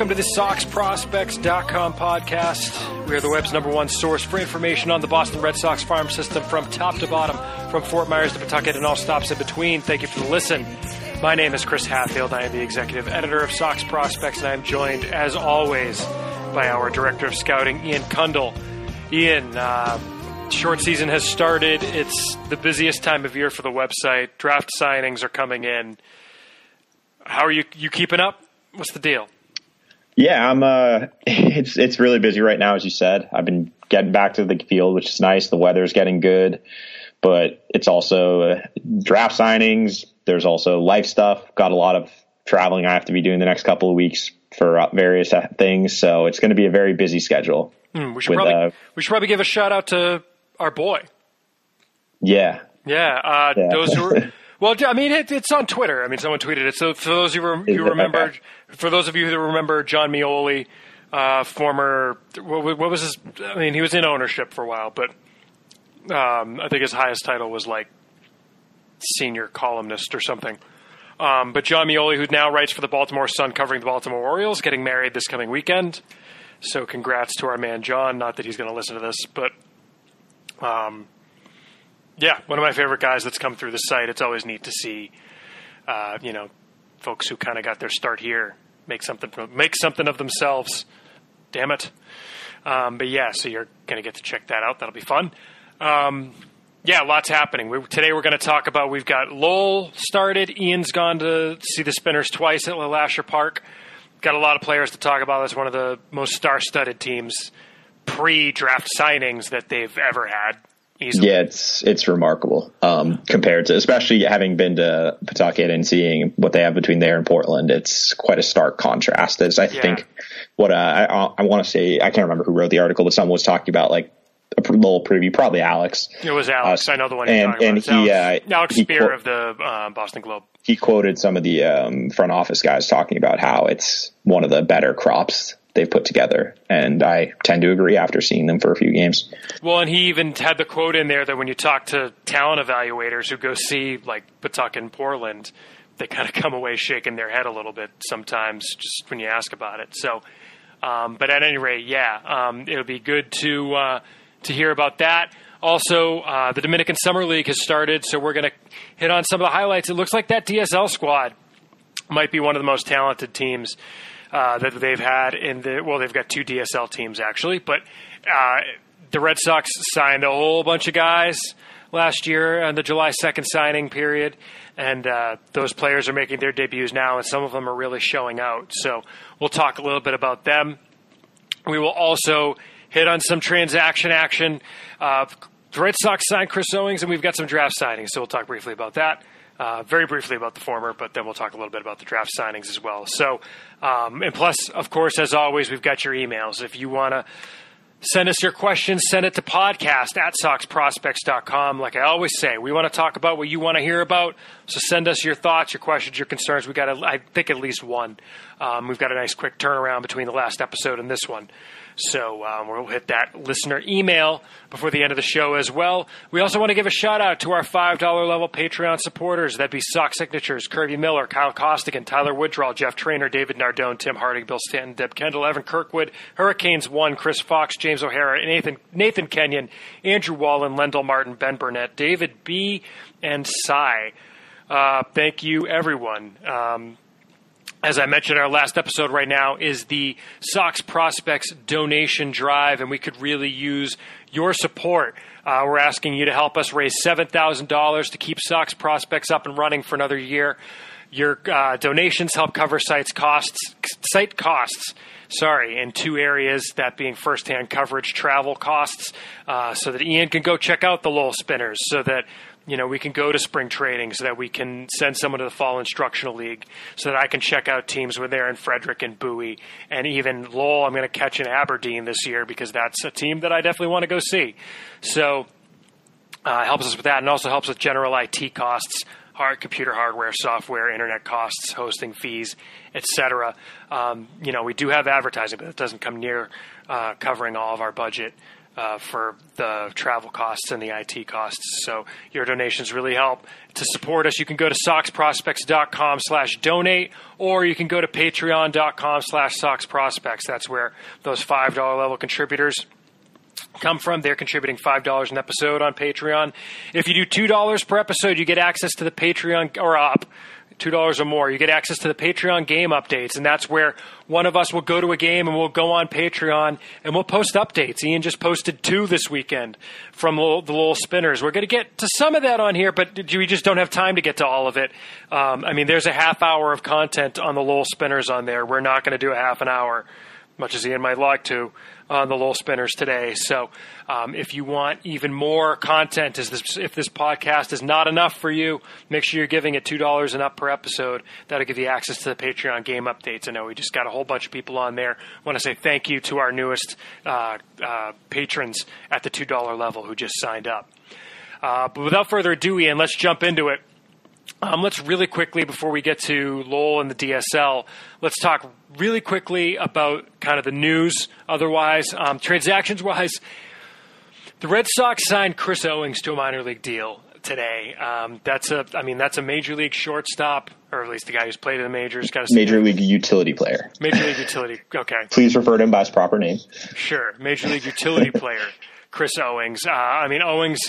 Welcome to the SoxProspects.com podcast. We are the web's number one source for information on the Boston Red Sox farm system from top to bottom, from Fort Myers to Pawtucket and all stops in between. Thank you for the listen. My name is Chris Hatfield. I am the executive editor of Sox Prospects, and I am joined, as always, by our director of scouting, Ian Cundall. Ian, uh, short season has started. It's the busiest time of year for the website. Draft signings are coming in. How are you? You keeping up? What's the deal? Yeah, I'm. Uh, it's it's really busy right now, as you said. I've been getting back to the field, which is nice. The weather's getting good, but it's also uh, draft signings. There's also life stuff. Got a lot of traveling I have to be doing the next couple of weeks for uh, various things. So it's going to be a very busy schedule. Hmm, we should with, probably uh, we should probably give a shout out to our boy. Yeah. Yeah. Uh, yeah. Those who. Are, Well, I mean, it, it's on Twitter. I mean, someone tweeted it. So for those of you who remember, for those of you who remember Jon Meoli, uh, former what, what, was his? I mean, he was in ownership for a while, but um, I think his highest title was like senior columnist or something. Um, but John Meoli, who now writes for the Baltimore Sun, covering the Baltimore Orioles, getting married this coming weekend. So congrats to our man John. Not that he's going to listen to this, but um, yeah, one of my favorite guys that's come through the site. It's always neat to see, uh, you know, folks who kind of got their start here make something make something of themselves. Damn it. Um, but yeah, so you're going to get to check that out. That'll be fun. Um, yeah, lots happening. We, today we're going to talk about we've got Lowell started. Ian's gone to see the Spinners twice at LeLacheur Park. Got a lot of players to talk about. It's one of the most star-studded teams pre-draft signings that they've ever had. Easily. Yeah, it's it's remarkable um, compared to, especially having been to Pawtucket and seeing what they have between there and Portland. It's quite a stark contrast. As I yeah. think, what uh, I, I want to say, I can't remember who wrote the article, but someone was talking about like a little preview, probably Alex. It was Alex. Uh, I know the one. And and he Alex, uh, Alex he quote, of the uh, Boston Globe. He quoted some of the um, front office guys talking about how it's one of the better crops they've put together. And I tend to agree after seeing them for a few games. Well, and he even had the quote in there that when you talk to talent evaluators who go see like Pawtucket and Portland, they kind of come away shaking their head a little bit sometimes just when you ask about it. So, um, but at any rate, yeah, um, it'll be good to uh, to hear about that. Also, uh, the Dominican Summer League has started, so we're going to hit on some of the highlights. It looks like that DSL squad might be one of the most talented teams uh, that they've had in the well, they've got two DSL teams actually, but uh, the Red Sox signed a whole bunch of guys last year on the July second signing period, and uh, those players are making their debuts now, and some of them are really showing out. So we'll talk a little bit about them. We will also hit on some transaction action. Uh, the Red Sox signed Chris Owings, and we've got some draft signings, so we'll talk briefly about that. Uh, very briefly about the former, but then we'll talk a little bit about the draft signings as well. So, um, and plus, of course, as always, we've got your emails. If you want to send us your questions, send it to podcast at soxprospects.com. Like I always say, we want to talk about what you want to hear about. So send us your thoughts, your questions, your concerns. We got, a, I think, at least one. Um, we've got a nice quick turnaround between the last episode and this one. So um, we'll hit that listener email before the end of the show as well. We also want to give a shout out to our $5 level Patreon supporters. That'd be Sock Signatures, Kirby Miller, Kyle Costigan, Tyler Woodrow, Jeff Trainer, David Nardone, Tim Harding, Bill Stanton, Deb Kendall, Evan Kirkwood, Hurricanes 1, Chris Fox, James O'Hara, Nathan, Nathan Kenyon, Andrew Wallen, Lendell Martin, Ben Burnett, David B., and Cy. Uh, thank you, everyone. Um, as I mentioned our last episode right now, is the Sox Prospects donation drive, and we could really use your support. Uh, we're asking you to help us raise $7,000 to keep Sox Prospects up and running for another year. Your uh, donations help cover sites costs, site costs. Sorry, in two areas, that being firsthand coverage, travel costs, uh, so that Ian can go check out the Lowell Spinners, so that you know, we can go to spring training so that we can send someone to the fall instructional league so that I can check out teams when they're in Frederick and Bowie and even Lowell. I'm going to catch in Aberdeen this year because that's a team that I definitely want to go see. So uh, helps us with that and also helps with general IT costs, hard computer hardware, software, internet costs, hosting fees, etc. Um, you know, we do have advertising, but it doesn't come near uh, covering all of our budget uh, for the travel costs and the IT costs. So your donations really help. To support us, you can go to soxprospects.com slash donate, or you can go to patreon.com slash soxprospects. That's where those $5 level contributors come from. They're contributing $5 an episode on Patreon. If you do $2 per episode, you get access to the Patreon, or up, two dollars or more, you get access to the Patreon game updates, and that's where one of us will go to a game and we'll go on Patreon and we'll post updates. Ian just posted two this weekend from the Lowell Spinners. We're going to get to some of that on here, but we just don't have time to get to all of it. Um, I mean, there's a half hour of content on the Lowell Spinners on there. We're not going to do a half an hour, much as Ian might like to on the Lowell Spinners today. So um, if you want even more content, this, if this podcast is not enough for you, make sure you're giving it $2 and up per episode. That'll give you access to the Patreon game updates. I know we just got a whole bunch of people on there. I want to say thank you to our newest uh, uh, patrons at the $2 level who just signed up. Uh, but without further ado, Ian, let's jump into it. Um, let's really quickly, before we get to Lowell and the DSL, let's talk really quickly about kind of the news. Otherwise, um, transactions wise, the Red Sox signed Chris Owings to a minor league deal today. Um, that's a, I mean, that's a major league shortstop, or at least the guy who's played in the majors. Got a major league utility player. Major league utility. Okay. Please refer to him by his proper name. Sure, major league utility player, Chris Owings. Uh, I mean, Owings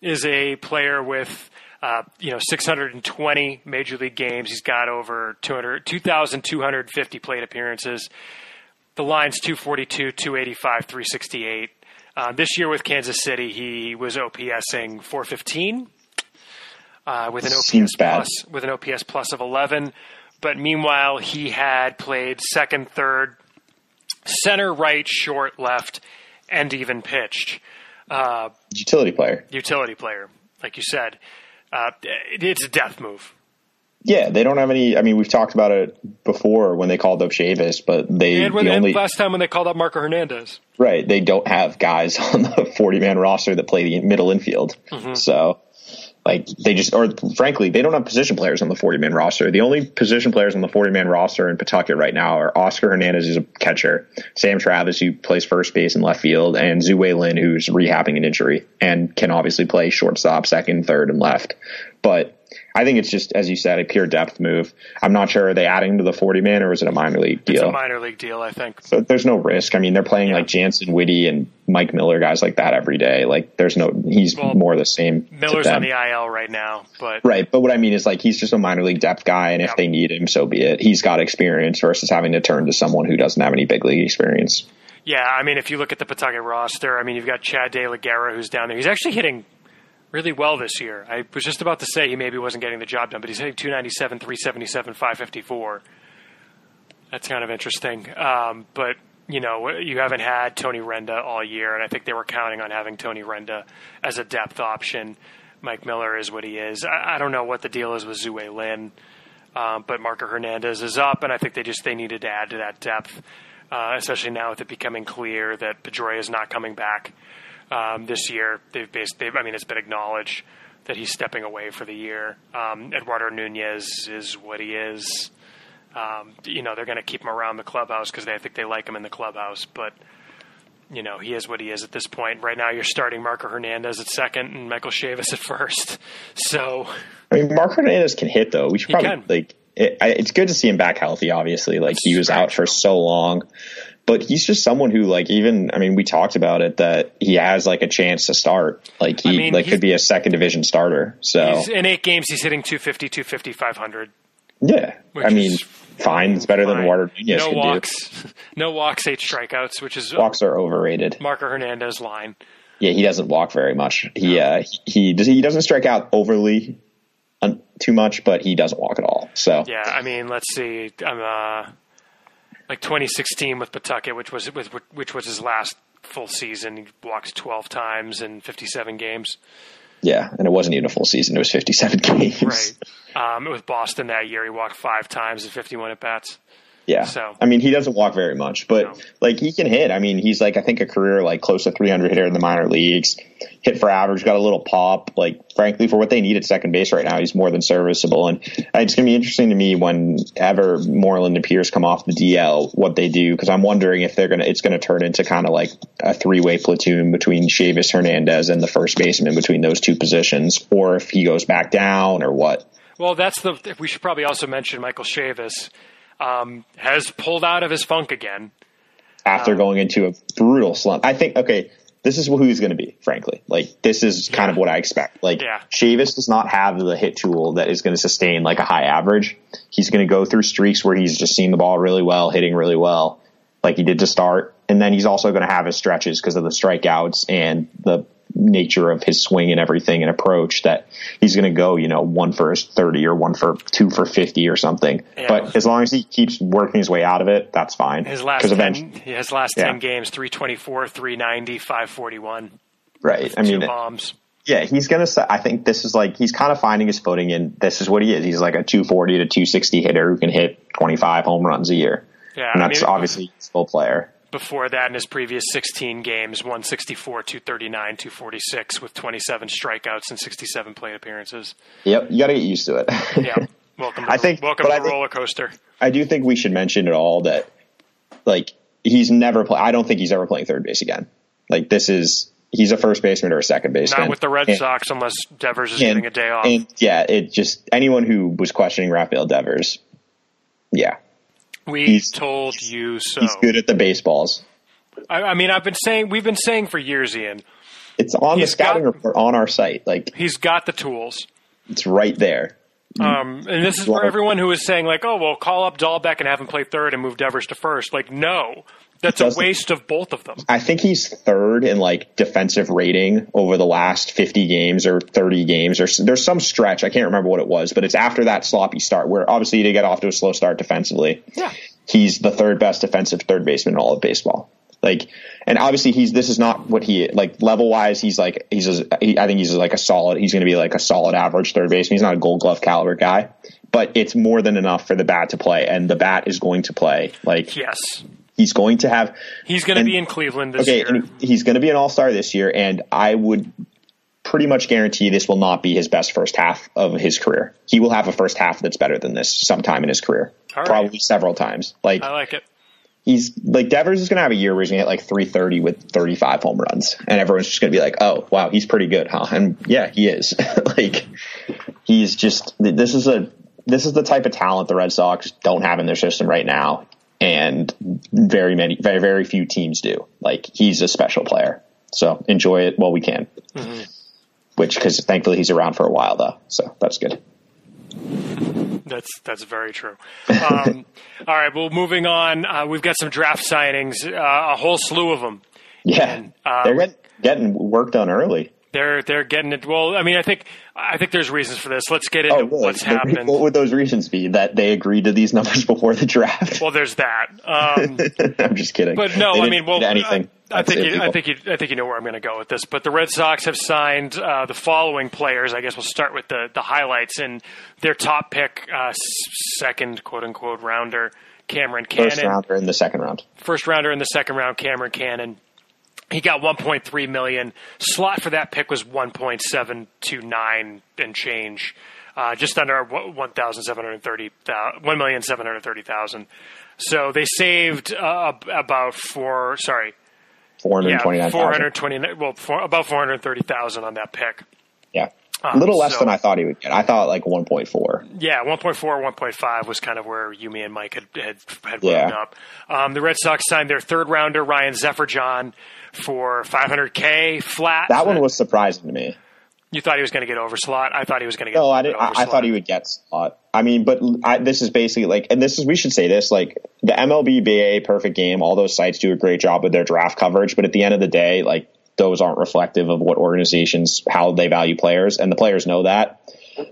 is a player with uh, you know, 620 major league games. He's got over 200, 2,250 plate appearances. The line's 242, 285, 368. Uh, this year with Kansas City, he was OPSing 415 uh, with an OPS plus with an OPS plus of 11. But meanwhile, he had played second, third, center, right, short, left, and even pitched. Uh, utility player. Utility player, like you said uh, it's a death move. Yeah, they don't have any. I mean, we've talked about it before when they called up Chavis, but they and, when, the only, last time when they called up Marco Hernandez. Right, they don't have guys on the forty-man roster that play the middle infield. Mm-hmm. So like they just, or frankly, they don't have position players on the 40 man roster. The only position players on the 40 man roster in Pawtucket right now are Oscar Hernandez, who's a catcher, Sam Travis, who plays first base and left field, and Tzu-Wei Lin, who's rehabbing an injury and can obviously play shortstop, second, third, and left. But I think it's just, as you said, a pure depth move. I'm not sure are they adding to the 40 man or is it a minor league deal? It's a minor league deal, I think. So there's no risk. I mean, they're playing yeah. like Jantzen, Witte, and Mike Miller, guys like that every day. Like there's no, he's well, more the same. Miller's on the IL right now, but right. But what I mean is like he's just a minor league depth guy, and yeah. if they need him, so be it. He's got experience versus having to turn to someone who doesn't have any big league experience. Yeah, I mean, if you look at the Pawtucket roster, I mean, you've got Chad De La Guerra who's down there. He's actually hitting really well this year. I was just about to say he maybe wasn't getting the job done, but he's hitting 297, 377, 554. That's kind of interesting. Um, but, you know, you haven't had Tony Renda all year, and I think they were counting on having Tony Renda as a depth option. Mike Miller is what he is. I, I don't know what the deal is with Tzu-Wei Lin, um, but Marco Hernandez is up, and I think they just they needed to add to that depth, uh, especially now with it becoming clear that Pedroia is not coming back um, this year. They've, based, they've, I mean, it's been acknowledged that he's stepping away for the year. Um, Eduardo Nunez is what he is. Um, you know, they're going to keep him around the clubhouse because they think they like him in the clubhouse, but you know, he is what he is at this point. Right now, you're starting Marco Hernandez at second and Michael Chavis at first. So, I mean, Marco Hernandez can hit though. We should probably like. It, it's good to see him back healthy. Obviously, like he was out for so long but he's just someone who like even I mean we talked about it that he has like a chance to start like he I mean, like could be a second division starter so in eight games he's hitting 250 250 500 yeah I mean fine. It's better than Fine. Eduardo Nunez no can walks, no walks, eight strikeouts, which is. Walks are overrated. Marco Hernandez line. Yeah, he doesn't walk very much. He uh, he he, he doesn't strike out overly too much, but he doesn't walk at all. So Yeah, I mean, let's see. I'm uh, like 2016 with Pawtucket, which was with which was his last full season. He walked 12 times in 57 games. yeah, and it wasn't even a full season; it was fifty-seven games. Right. Um, with Boston that year, he walked five times in 51 at bats. Yeah. So- I mean, he doesn't walk very much, but No. like he can hit. I mean, he's like I think a career like close to 300 hitter in the minor leagues. Hit for average, got a little pop. Like frankly, for what they need at second base right now, he's more than serviceable. And it's going to be interesting to me whenever Moreland and Pearce come off the DL, what they do because I'm wondering if they're gonna it's going to turn into kind of like a three way platoon between Chavis Hernandez and the first baseman between those two positions, or if he goes back down or what. Well, that's the. We should probably also mention Michael Chavis um, has pulled out of his funk again. after Um, going into a brutal slump. I think okay, this is who he's going to be. Frankly, like this is kind of what I expect. Like Yeah. Chavis does not have the hit tool that is going to sustain like a high average. He's going to go through streaks where he's just seeing the ball really well, hitting really well, like he did to start, and then he's also going to have his stretches because of the strikeouts and the nature of his swing and everything and approach that he's going to go, you know, one for 30 or one for two for 50 or something. Yeah. But as long as he keeps working his way out of it, that's fine. His last 'Cause 10, eventually- his last Yeah. 10 games, 324, 390, 541, Right. I mean, bombs. yeah, he's gonna. I think this is like he's kind of finding his footing, and this is what he is. He's like a 240 to 260 hitter who can hit 25 home runs a year. Yeah, and I that's mean, obviously a skill player. Before that, in his previous 16 games, 164, 239, 246, with 27 strikeouts and 67 plate appearances. Yep, you got to get used to it. Yeah, welcome. To I think- welcome to I the think- roller coaster. I do think we should mention at all that, like, he's never. Play, I don't think he's ever playing third base again. Like, this is he's a first baseman or a second baseman. Not with the Red And- Sox, unless Devers is and- getting a day off. And yeah, it just anyone who was questioning Rafael Devers, yeah, we he's- told you so. he's good at the baseballs. I, I mean, I've been saying, we've been saying for years, Ian. It's on the scouting got- report on our site. Like, He's got the tools. it's right there. Um, and this is for everyone who is saying, like, oh, well, call up Dalbec and have him play third and move Devers to first. Like, no, that's a waste of both of them. I think he's third in like defensive rating over the last 50 games or 30 games or there's some stretch. I can't remember what it was, but it's after that sloppy start where obviously to get off to a slow start defensively. Yeah. He's the third best defensive third baseman in all of baseball. Like, and obviously he's, this is not what he, like level wise, he's like, he's, a, he, I think he's like a solid, he's going to be like a solid average third baseman. He's not a gold glove caliber guy, but it's more than enough for the bat to play and the bat is going to play. Like, Yes. He's going to have, He's going to be in Cleveland this okay, year. he's going to be an all star this year, and I would pretty much guarantee this will not be his best first half of his career. He will have a first half that's better than this sometime in his career, right. probably several times. Like I like it. he's like Devers is going to have a year where he's going to hit like 330 with 35 home runs, and everyone's just going to be like, "Oh, wow, he's pretty good, huh?" And yeah, he is. like he's just this is a this is the type of talent the Red Sox don't have in their system right now, and very many, very very few teams do. Like he's a special player, so enjoy it while we can. Which, because thankfully he's around for a while though, so that's good. That's that's very true. Um, all right, well, moving on. Uh, we've got some draft signings, uh, a whole slew of them. Yeah, uh, they're getting, getting work done early. They're they're getting it. Well, I mean, I think I think there's reasons for this. Let's get into Oh, really? what's happening. What would those reasons be? That they agreed to these numbers before the draft? Well, there's that. Um, I'm just kidding. But no, I mean, well, anything. I, I think you, I think you, I think you know where I'm going to go with this. But the Red Sox have signed uh, the following players. I guess we'll start with the the highlights and their top pick, uh, second quote unquote rounder, Cameron Cannon, first rounder in the second round. first rounder in the second round, Cameron Cannon. He got 1.3 million. Slot for that pick was 1.729 and change, uh, just under 1,730, 1,730,000. So they saved uh, about four. Sorry, Four hundred yeah, 429. Well, four, about 430,000 on that pick. Yeah, a Um, little less so- than I thought he would get. I thought like one point four. Yeah, 1.4, 1.5 was kind of where Yumi and Mike had had, had Yeah. wound up. Um, the Red Sox signed their third rounder Ryan Zephyr for 500k flat. That one was surprising to me. You thought he was going to get over slot. I thought he was going to get. No, I didn't. I, I, thought he would get slot. I mean, but I, this is basically like, and this is we should say this like the MLB BA perfect game. All those sites do a great job with their draft coverage, but at the end of the day, like those aren't reflective of what organizations how they value players, and the players know that.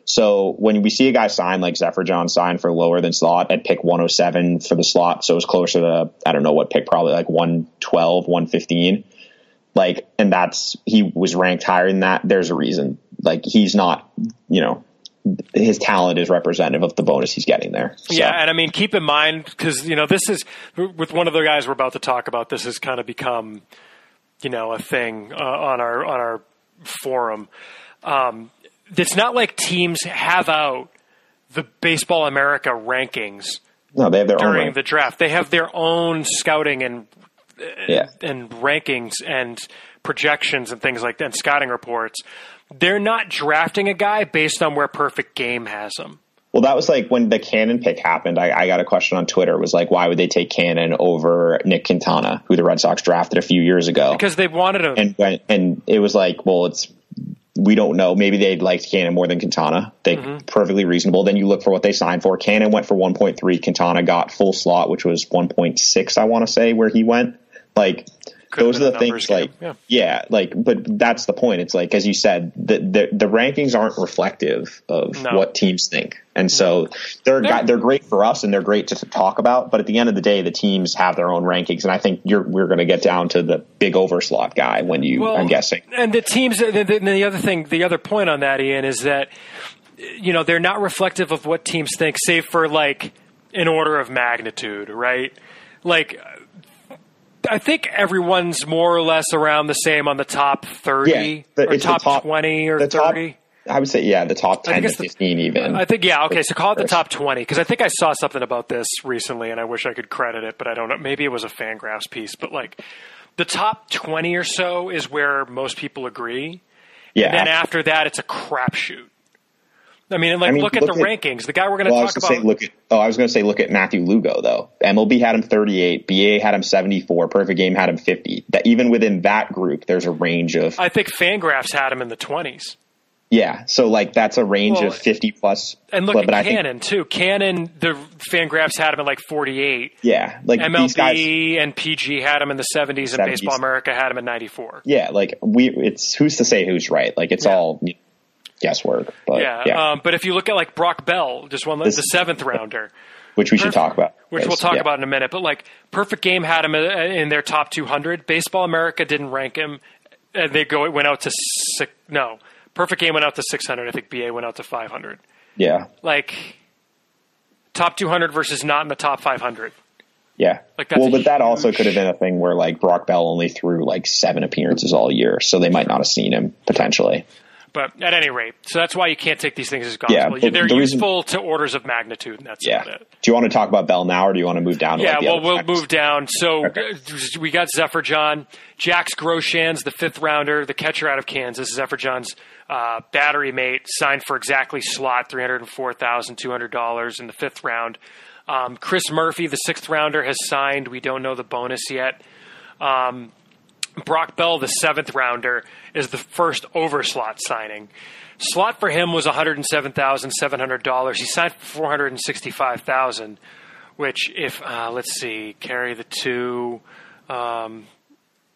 So when we see a guy sign like Zeferjahn sign for lower than slot at pick 107 for the slot, so it's closer to I don't know what pick, probably like 112, 115 like, and that's, he was ranked higher than that. There's a reason. Like, he's not, you know, his talent is representative of the bonus he's getting there. So. Yeah, and I mean, keep in mind because you know this is with one of the guys we're about to talk about. This has kind of become, you know, a thing uh, on our on our forum. Um, it's not like teams have out the Baseball America rankings. No, they have their during own the draft. They have their own scouting and yeah. and rankings and projections and things like that, and scouting reports. They're not drafting a guy based on where Perfect Game has him. Well, that was like when the Cannon pick happened. I, I, got a question on Twitter. It was like, why would they take Cannon over Nick Quintana, who the Red Sox drafted a few years ago? Because they wanted him. And when, and it was like, well, it's we don't know. Maybe they liked Cannon more than Quintana. They mm-hmm. perfectly reasonable. Then you look for what they signed for. Cannon went for 1.3. Quintana got full slot, which was 1.6. I want to say where he went. Like those are the things like yeah. yeah. like but that's the point. It's like as you said, the the, the rankings aren't reflective of no. what teams think. And so they're they're, they're great for us and they're great to talk about, but at the end of the day the teams have their own rankings and I think you're we're going to get down to the big overslot guy when you well, I'm guessing. And the teams the, the, the other thing the other point on that Ian is that you know, they're not reflective of what teams think save for like an order of magnitude, right? Like I think everyone's more or less around the same on the top 30 yeah, the, or top, top, 20 or 30. Top, I would say, yeah, the top 10 to 15 the, even. I think, yeah, okay, so call it the top 20 because I think I saw something about this recently and I wish I could credit it, but I don't know. Maybe it was a Fangraphs piece, but like the top 20 or so is where most people agree. Yeah. And then after that, it's a crapshoot. I mean, like, I mean, look, look at the at, rankings. The guy we're going to well, talk about. Say, look at, oh, I was going to say, look at Matthew Lugo though. MLB had him 38, BA had him 74, Perfect Game had him 50. That even within that group, there's a range of. I think Fangraphs had him in the 20s. Yeah, so like that's a range well, of 50 plus. And look but, at Cannon think, too. Cannon, the Fangraphs had him at like 48. Yeah, like MLB guys, and PG had him in the 70s, 70s, and Baseball America had him in 94. Yeah, like we, it's who's to say who's right? Like it's yeah. all guesswork. But yeah, yeah. Um, but if you look at like Brock Bell, just one this, the seventh rounder, which we should talk about, which we'll talk yeah. about in a minute. But like Perfect Game had him in their top 200. Baseball America didn't rank him. And they go it went out to six. No, Perfect Game went out to 600. I think BA went out to 500. Yeah, like top 200 versus not in the top 500. Yeah. Like well, but that also could have been a thing where like Brock Bell only threw like seven appearances all year, so they might not have seen him potentially. But at any rate, so that's why you can't take these things as gospel. Yeah, They're the useful reason, to orders of magnitude, and that's yeah. it. Do you want to talk about Bell now, or do you want to move down? yeah, like well, we'll move down. So okay. we got Zephyr John, Jaxx Groshans, the fifth rounder, the catcher out of Kansas. Zeferjahn's uh, battery mate signed for exactly slot three hundred and four thousand two hundred dollars in the fifth round. Um, Chris Murphy, the sixth rounder, has signed. We don't know the bonus yet. Um, Brock Bell, the seventh rounder, is the first overslot signing. Slot for him was one hundred and seven thousand seven hundred dollars. He signed for 465,000, which, if uh, let's see, carry the two. Um,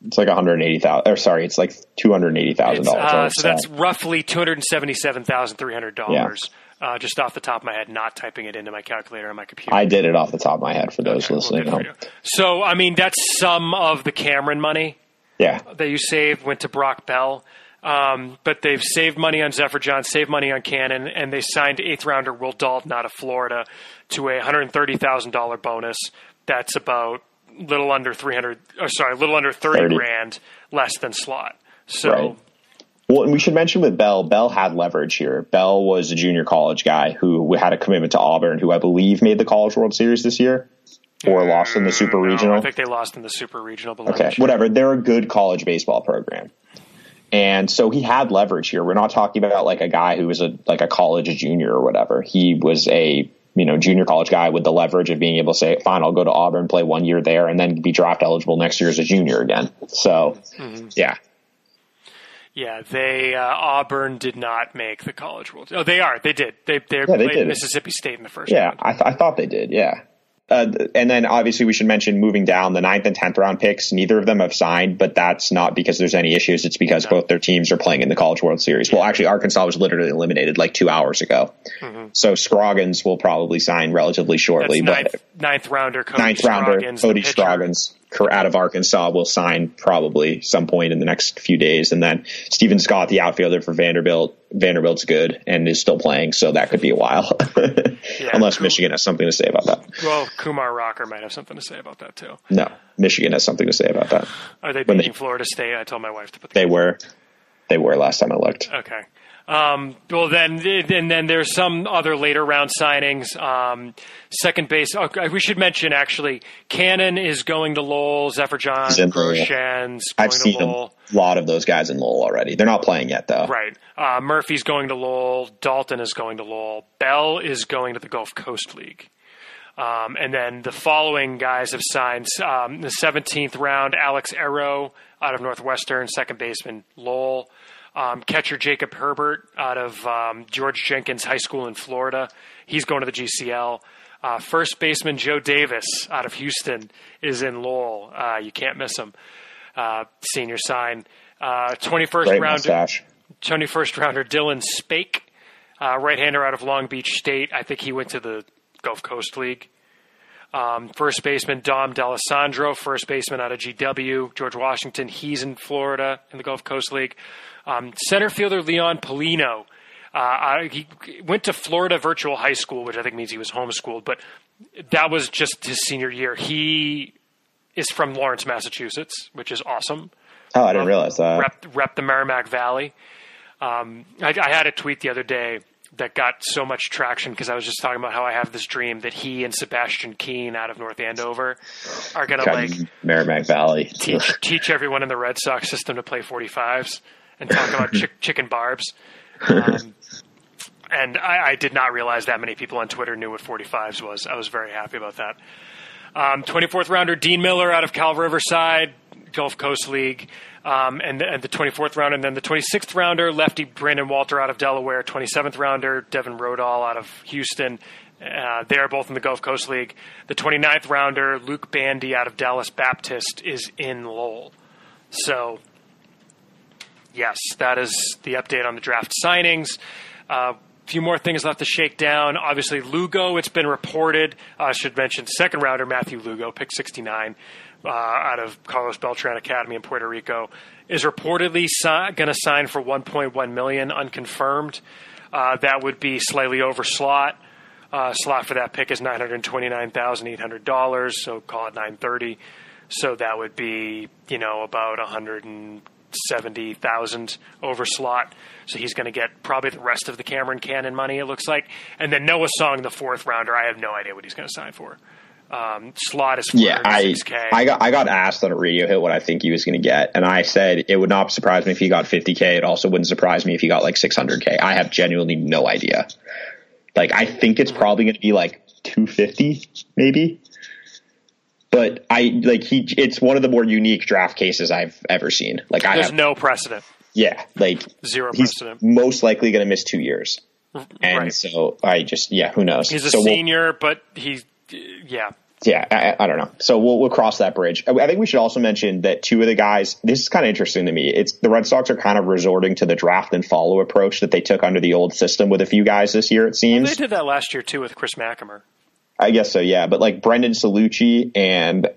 it's like one hundred eighty thousand. Or sorry, it's like two hundred eighty thousand uh, dollars. So that's roughly two hundred seventy-seven thousand three hundred dollars. Uh, just off the top of my head, not typing it into my calculator on my computer. I did it off the top of my head for those okay, listening. We'll so, I mean, that's some of the Cameron money yeah. that you saved went to Brock Bell. Um, but they've saved money on Zeferjahn, saved money on Cannon, and they signed eighth rounder Will Dalton out of Florida to a $130,000 bonus. That's about little under 300, oh, sorry, a little under 30, 30, grand less than slot. So. Right. Well, and we should mention with Bell, Bell had leverage here. Bell was a junior college guy who had a commitment to Auburn, who I believe made the College World Series this year or lost in the Super no, Regional? I think they lost in the Super Regional. okay, whatever. They're a good college baseball program, and so he had leverage here. We're not talking about like a guy who was a like a college junior or whatever. He was a you know junior college guy with the leverage of being able to say, "Fine, I'll go to Auburn, play one year there, and then be draft eligible next year as a junior again." So, mm-hmm. yeah. Yeah, they uh, Auburn did not make the College World. Oh, they are. They did. They they Yeah, played did. Mississippi State in the first Yeah. I, th- I thought they did. Yeah. Uh, and then obviously we should mention moving down the ninth and tenth round picks. Neither of them have signed, but that's not because there's any issues. It's because both their teams are playing in the College World Series. Well, actually, Arkansas was literally eliminated like two hours ago, so Scroggins will probably sign relatively shortly. ninth, but ninth rounder Cody ninth rounder Scroggins, Cody pitcher. Out of Arkansas will sign probably some point in the next few days, and then Stephen Scott, the outfielder for Vanderbilt. Vanderbilt's good and is still playing, so that could be a while, unless cool. Michigan has something to say about that. Well, Kumar Rocker might have something to say about that too. No, Michigan has something to say about that. Are they beating they- Florida State? I told my wife to put. The They were, they were last time I looked. Okay. Um, well, then, and then there's some other later round signings. Um, second base. Okay, we should mention actually, Cannon is going to Lowell. Zeferjahn, He's in Lowell. Groshans I've seen a lot of those guys in Lowell already. They're not playing yet though. Right. Uh, Murphy's going to Lowell. Dalton is going to Lowell. Bell is going to the Gulf Coast League. Um, and then the following guys have signed. Um, the 17th round, Alex Erro out of Northwestern, second baseman Lowell. Um, catcher Jacob Herbert out of um, George Jenkins High School in Florida. He's going to the GCL. Uh, first baseman Joe Davis out of Houston is in Lowell. Uh, you can't miss him. Uh, senior sign. Uh, 21st Great round. mustache. 21st rounder Dylan Spacke, uh, right hander out of Long Beach State. I think he went to the Gulf Coast League. Um, first baseman Dom D'Alessandro, first baseman out of GW. George Washington, he's in Florida in the Gulf Coast League. Um, center fielder Leon Paulino. Uh, he went to Florida Virtual High School, which I think means he was homeschooled, but that was just his senior year. He is from Lawrence, Massachusetts, which is awesome Oh, I didn't realize that. rep, rep the Merrimack Valley. Um, I, I had a tweet the other day that got so much traction because I was just talking about how I have this dream that he and Sebastian Keane out of North Andover are going to like Merrimack Valley. teach teach everyone in the Red Sox system to play 45s and talk about chick, chicken barbs. Um, and I, I did not realize that many people on Twitter knew what 45s was. I was very happy about that. Um, 24th rounder Dean Miller out of Cal Riverside, Gulf Coast League, um, and, and the 24th rounder, and then the 26th rounder lefty Brandon Walter out of Delaware, 27th rounder Devin Roedahl out of Houston. Uh, they're both in the Gulf Coast League. The 29th rounder Luke Bandy out of Dallas Baptist is in Lowell. So yes, that is the update on the draft signings. A few more things left to shake down. Obviously, Lugo, it's been reported. uh, I should mention second rounder Matthew Lugo, pick 69, uh, out of Carlos Beltran Academy in Puerto Rico, is reportedly si- going to sign for 1.1 million, unconfirmed. Uh, that would be slightly over slot. Uh, slot for that pick is nine hundred twenty-nine thousand eight hundred dollars, so call it nine thirty. So that would be, you know, about one hundred and seventy thousand over slot. So he's going to get probably the rest of the Cameron Cannon money. It looks like, and then Noah Song, the fourth rounder. I have no idea what he's going to sign for. Um, slot is Yeah, I 406k. I got I got asked on a radio hit what I think he was going to get, and I said it would not surprise me if he got 50k. It also wouldn't surprise me if he got like 600k. I have genuinely no idea. Like I think it's probably going to be like 250 maybe. But I like he. It's one of the more unique draft cases I've ever seen. Like I There's have, no precedent. yeah, like Zero he's precedent. most likely going to miss two years, and Right. so I just yeah, who knows? He's a so we'll- senior, but he's yeah. yeah, I, I don't know. So we'll we'll cross that bridge. I think we should also mention that two of the guys. This is kind of interesting to me. It's the Red Sox are kind of resorting to the draft and follow approach that they took under the old system with a few guys this year. It seems. They did that last year too with Chris Machamer. I guess so. Yeah, but like Brendan Cellucci and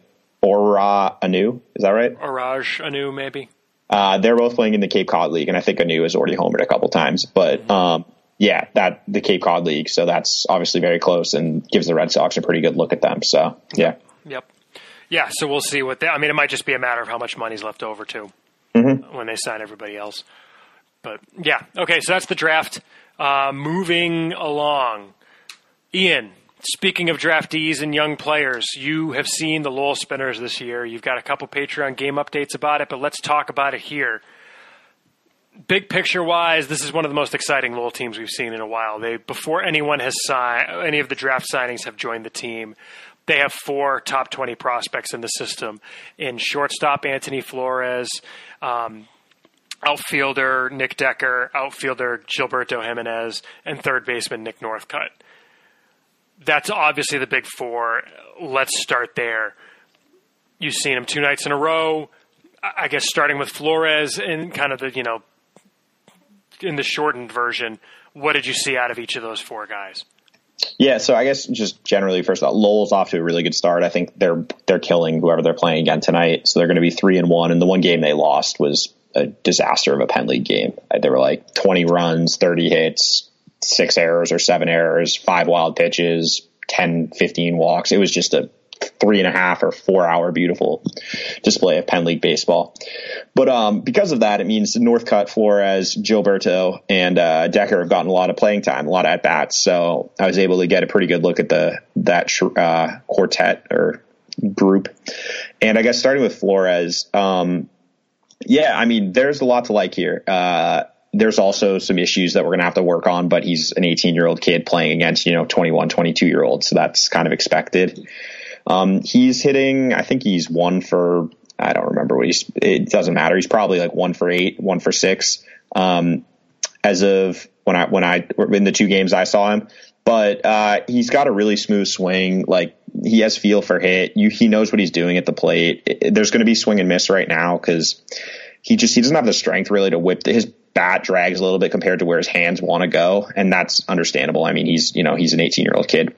Ora Anu, is that right? Oraj Anu, maybe. Uh, they're both playing in the Cape Cod League, and I think Anu has already homered a couple times. But um, yeah, that the Cape Cod League. So that's obviously very close and gives the Red Sox a pretty good look at them. So yeah. Yep. Yeah, so we'll see what they. I mean, it might just be a matter of how much money's left over too when they sign everybody else. But yeah, okay. So that's the draft. Uh, moving along, Ian. Speaking of draftees and young players, you have seen the Lowell Spinners this year. You've got a couple Patreon game updates about it, but let's talk about it here. Big picture wise, this is one of the most exciting Lowell teams we've seen in a while. They before anyone has signed any of the draft signings have joined the team. They have four top 20 prospects in the system in shortstop Antoni Flores, um, outfielder Nick Decker, outfielder Gilberto Jimenez, and third baseman Nick Northcutt. That's obviously the big four. Let's start there. You've seen him two nights in a row. I guess starting with Flores in kind of the you know in the shortened version. What did you see out of each of those four guys? Yeah, so I guess just generally, first of all, Lowell's off to a really good start. I think they're they're killing whoever they're playing again tonight. So they're going to be three and one. And the one game they lost was a disaster of a Penn League game. They were like twenty runs, thirty hits, six errors or seven errors, five wild pitches, 10, 15 walks. It was just a three and a half or four hour beautiful display of Penn League baseball. But um, because of that, it means Northcutt, Flores, Gilberto, and uh, Decker have gotten a lot of playing time, a lot of at bats. So I was able to get a pretty good look at the that uh, quartet or group. And I guess starting with Flores, um, yeah, I mean, there's a lot to like here. Uh, there's also some issues that we're going to have to work on, but he's an 18 year old kid playing against, you know, 21, 22 year olds. So that's kind of expected. Um, he's hitting, I think he's one for, I don't remember what he's, it doesn't matter. He's probably like one for eight, one for six. Um, as of when I, when I, in the two games I saw him, but, uh, he's got a really smooth swing. Like he has feel for hit. You, he knows what he's doing at the plate. It, there's going to be swing and miss right now because he just, he doesn't have the strength really to whip his bat drags a little bit compared to where his hands want to go, and that's understandable. I mean, he's you know he's an 18 year old kid,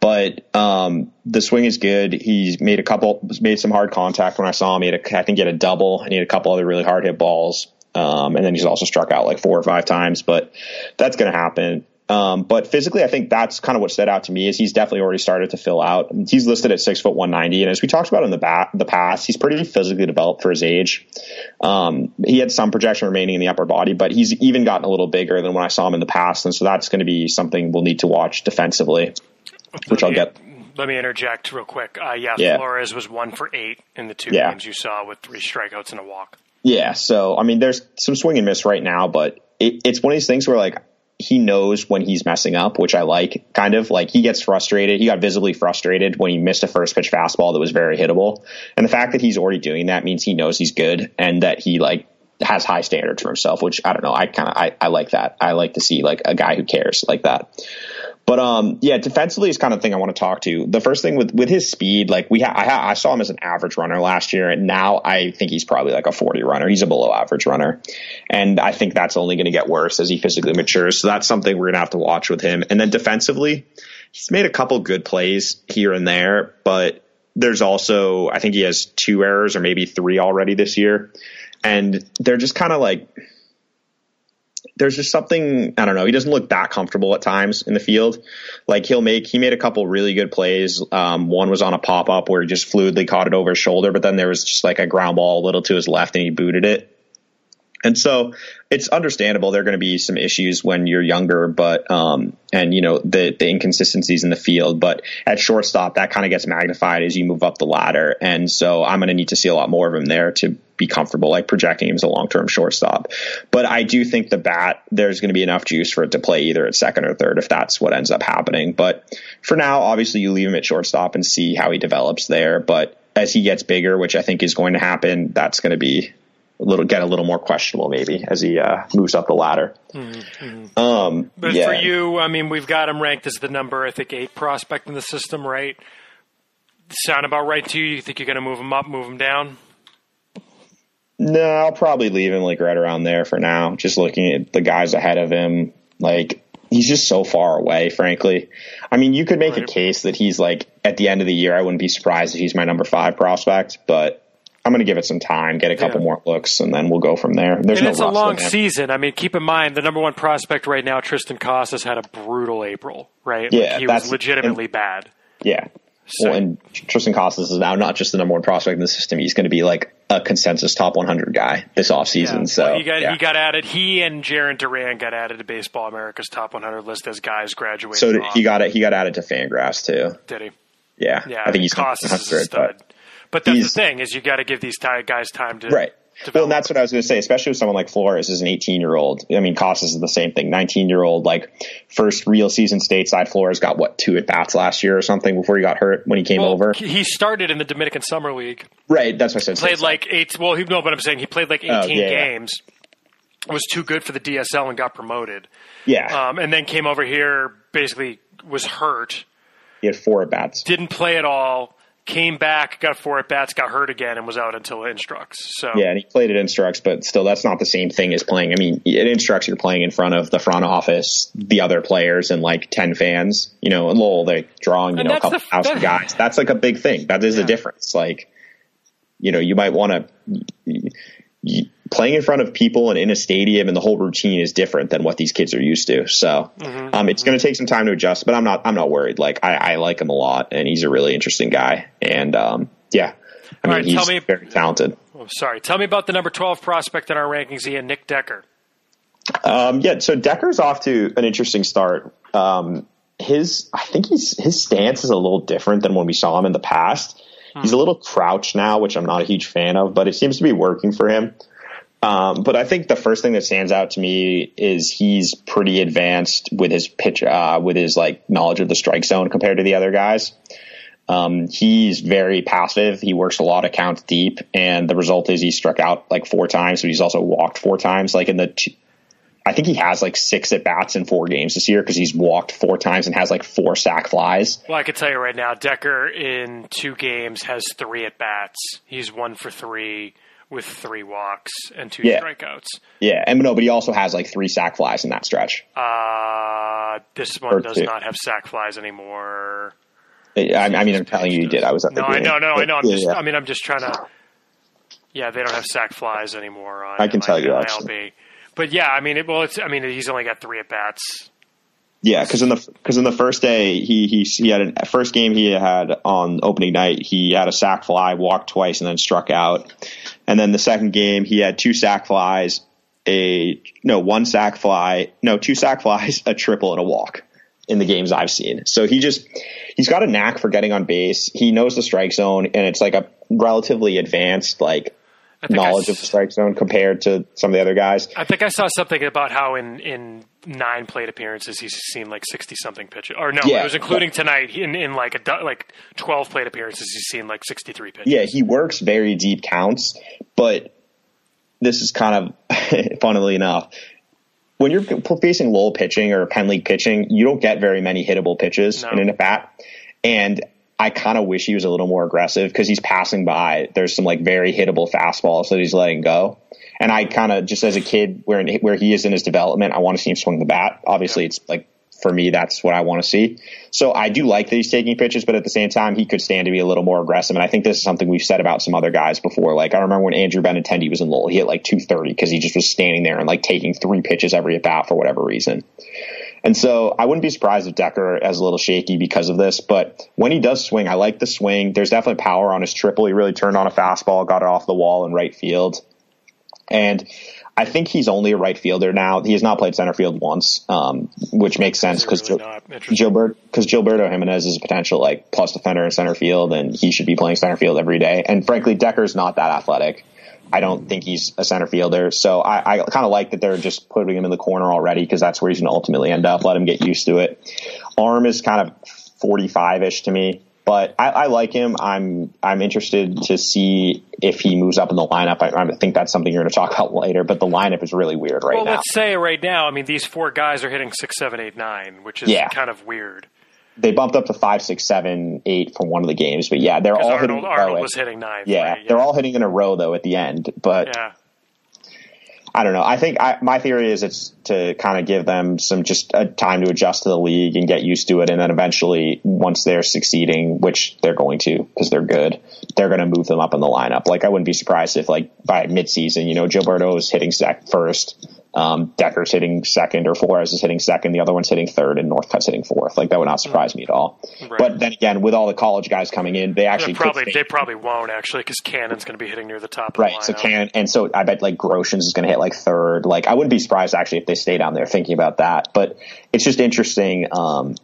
but um, the swing is good. He's made a couple, made some hard contact when I saw him. He had a, I think he had a double, and he had a couple other really hard hit balls. Um, and then he's also struck out like four or five times, but that's going to happen. Um, but physically, I think that's kind of what stood out to me is he's definitely already started to fill out. He's listed at six foot one ninety, and as we talked about in the bat, the past, he's pretty physically developed for his age. Um, he had some projection remaining in the upper body, but he's even gotten a little bigger than when I saw him in the past, and so that's going to be something we'll need to watch defensively, which I'll get. Let me interject real quick. Uh, yeah, yeah, Flores was one for eight in the two yeah. games you saw with three strikeouts and a walk. Yeah, so I mean, there's some swing and miss right now, but it, it's one of these things where like he knows when he's messing up, which I like. Kind of like he gets frustrated. He got visibly frustrated when he missed a first pitch fastball that was very hittable. And the fact that he's already doing that means he knows he's good and that he like has high standards for himself, which I don't know. I kind of, I, I like that. I like to see like a guy who cares like that. But um, yeah, defensively is kind of thing I want to talk to. The first thing with with his speed, like we, ha- I, ha- I saw him as an average runner last year, and now I think he's probably like a forty runner. He's a below average runner, and I think that's only going to get worse as he physically matures. So that's something we're gonna have to watch with him. And then defensively, he's made a couple good plays here and there, but there's also I think he has two errors or maybe three already this year, and they're just kind of like there's just something I don't know. He doesn't look that comfortable at times in the field. Like he'll make he made a couple really good plays. Um, one was on a pop up where he just fluidly caught it over his shoulder, but then there was just like a ground ball a little to his left and he booted it. And so it's understandable there are going to be some issues when you're younger, but um, and you know the the inconsistencies in the field. But at shortstop, that kind of gets magnified as you move up the ladder, and so I'm going to need to see a lot more of him there to be comfortable, like projecting him as a long term shortstop. But I do think the bat there's going to be enough juice for it to play either at second or third if that's what ends up happening. But for now, obviously you leave him at shortstop and see how he develops there. But as he gets bigger, which I think is going to happen, that's going to be a little get a little more questionable maybe as he uh, moves up the ladder. Mm-hmm. Um, but yeah. for you, I mean, we've got him ranked as the number I think eight prospect in the system, right? Sound about right to you? You think you're going to move him up, move him down? No, I'll probably leave him like right around there for now. Just looking at the guys ahead of him, like he's just so far away, frankly. I mean, you could make right. a case that he's like at the end of the year, I wouldn't be surprised if he's my number five prospect, but I'm going to give it some time, get a couple yeah. more looks, and then we'll go from there. There's and no it's a long season. I mean, keep in mind the number one prospect right now, Triston Casas, had a brutal April, right? Yeah, like he was legitimately and, bad. Yeah. Well, and Triston Casas is now not just the number one prospect in the system; he's going to be like a consensus top 100 guy this offseason. Yeah. So well, he got yeah. he got added. He and Jarren Duran got added to Baseball America's top 100 list as guys graduating. So did, he got it. He got added to Fangraphs too. Did he? Yeah, yeah. I think he's Casas 100, but but that's the thing is you got to give these guys time to right. Develop. Well, and that's what I was going to say, especially with someone like Flores is an 18 year old. I mean, Casas is the same thing. 19 year old, like first real season stateside. Flores got what two at bats last year or something before he got hurt when he came well, over. He started in the Dominican Summer League. Right. That's what I said. Played like eight. Well, he, no, but I'm saying he played like 18 oh, yeah, games. was too good for the DSL and got promoted. Yeah, Um, and then came over here, basically was hurt, he had four at bats. didn't play at all, came back, got four at bats, got hurt again, and was out until instructs. So Yeah, and he played at Instructs, but still, that's not the same thing as playing. I mean, at Instructs, you're playing in front of the front office, the other players, and like ten fans. You know, and Lowell, they're drawing, you And know, a couple the- thousand that- guys. That's like a big thing. That is Yeah. the difference. Like, you know, you might want to. Playing in front of people and in a stadium and the whole routine is different than what these kids are used to. So Mm-hmm. um, it's going to take some time to adjust, but I'm not I'm not worried. Like I, I like him a lot, and he's a really interesting guy. And um, yeah, I All mean right, he's tell me- very talented. Oh, sorry. Tell me about the number 12 prospect in our rankings, Ian, Nick Decker. Um, yeah, so Decker's off to an interesting start. Um, his, I think he's his stance is a little different than when we saw him in the past. He's a little crouched now, which I'm not a huge fan of, but it seems to be working for him. Um, but I think the first thing that stands out to me is he's pretty advanced with his pitch, uh, with his like knowledge of the strike zone compared to the other guys. Um, he's very passive. He works a lot of counts deep, and the result is he struck out like four times, but he's also walked four times. Like in the, I think he has like six at bats in four games this year because he's walked four times and has like four sack flies. Well, I can tell you right now, Decker in two games has three at bats. He's one for three with three walks and two Yeah. strikeouts. Yeah, and no, but he also has like three sack flies in that stretch. Uh, this one Or does two. not have sack flies anymore. I, I mean, I'm telling you, he did. I was at the No, I game. know, no, I know. I'm Yeah, just, yeah. I mean, I'm just trying to. Yeah, they don't have sack flies anymore on. I can tell you, actually. But yeah, I mean, it, well, it's. I mean, he's only got three at bats. Yeah, because in the because in the first day he he he had a first game he had on opening night he had a sack fly, walked twice, and then struck out. And then the second game he had two sack flies, a no one sack fly, no two sack flies, a triple, and a walk in the games I've seen. So he just he's got a knack for getting on base. He knows the strike zone, and it's like a relatively advanced like Think I knowledge of the strike zone compared to some of the other guys. I think I saw something about how in, in nine plate appearances he's seen like sixty something pitches. Or no, Yeah. it was including tonight. In in like a like twelve plate appearances, he's seen like sixty three pitches. Yeah, he works very deep counts, but this is kind of funnily enough. When you're facing Lowell pitching or Penn League pitching, you don't get very many hittable pitches No. in an at bat. And I kind of wish he was a little more aggressive because he's passing by. There's some like very hittable fastballs that he's letting go. And I kind of just as a kid, where where he is in his development, I want to see him swing the bat. Obviously, it's like for me, that's what I want to see. So I do like that he's taking pitches, but at the same time, he could stand to be a little more aggressive. And I think this is something we've said about some other guys before. Like I remember when Andrew Benintendi was in Lowell, he hit like 230 because he just was standing there and like taking three pitches every at bat for whatever reason. And so I wouldn't be surprised if Decker is a little shaky because of this. But when he does swing, I like the swing. There's definitely power on his triple. He really turned on a fastball, got it off the wall in right field. And I think he's only a right fielder now. He has not played center field once, um, which makes sense because Really. Gilbert because Gilberto Jimenez is a potential like plus defender in center field, and he should be playing center field every day. And frankly, Decker's not that athletic. I don't think he's a center fielder, so I, I kind of like that they're just putting him in the corner already because that's where he's going to ultimately end up. Let him get used to it. Arm is kind of 45 ish to me, but I, I like him. I'm I'm interested to see if he moves up in the lineup. I, I think that's something you're going to talk about later, but the lineup is really weird right Well, now. let's say right now, I mean, these four guys are hitting six, seven, eight, nine, which is Yeah. kind of weird. They bumped up to five, six, seven, eight from one of the games, but yeah, they're all Because hitting. Arnold, in a row Arnold at- was hitting nine. yeah, three, they're all hitting in a row though at the end. But Yeah. I don't know. I think I, my theory is it's to kind of give them some just a time to adjust to the league and get used to it, and then eventually, once they're succeeding, which they're going to because they're good, they're going to move them up in the lineup. Like I wouldn't be surprised if like by midseason, you know, Gilberto is hitting sec first, um, Decker's hitting second, or Flores is hitting second, the other one's hitting third, and Northcutt's hitting fourth. Like that would not surprise me at all. Right. But then again, with all the college guys coming in, they They actually could probably they probably won't actually because Cannon's going to be hitting near the top of Right. the So Cannon, and so I bet like Groshans is going to hit like third. Like I wouldn't be surprised actually if they stay down there thinking about that. But it's just interesting. Um,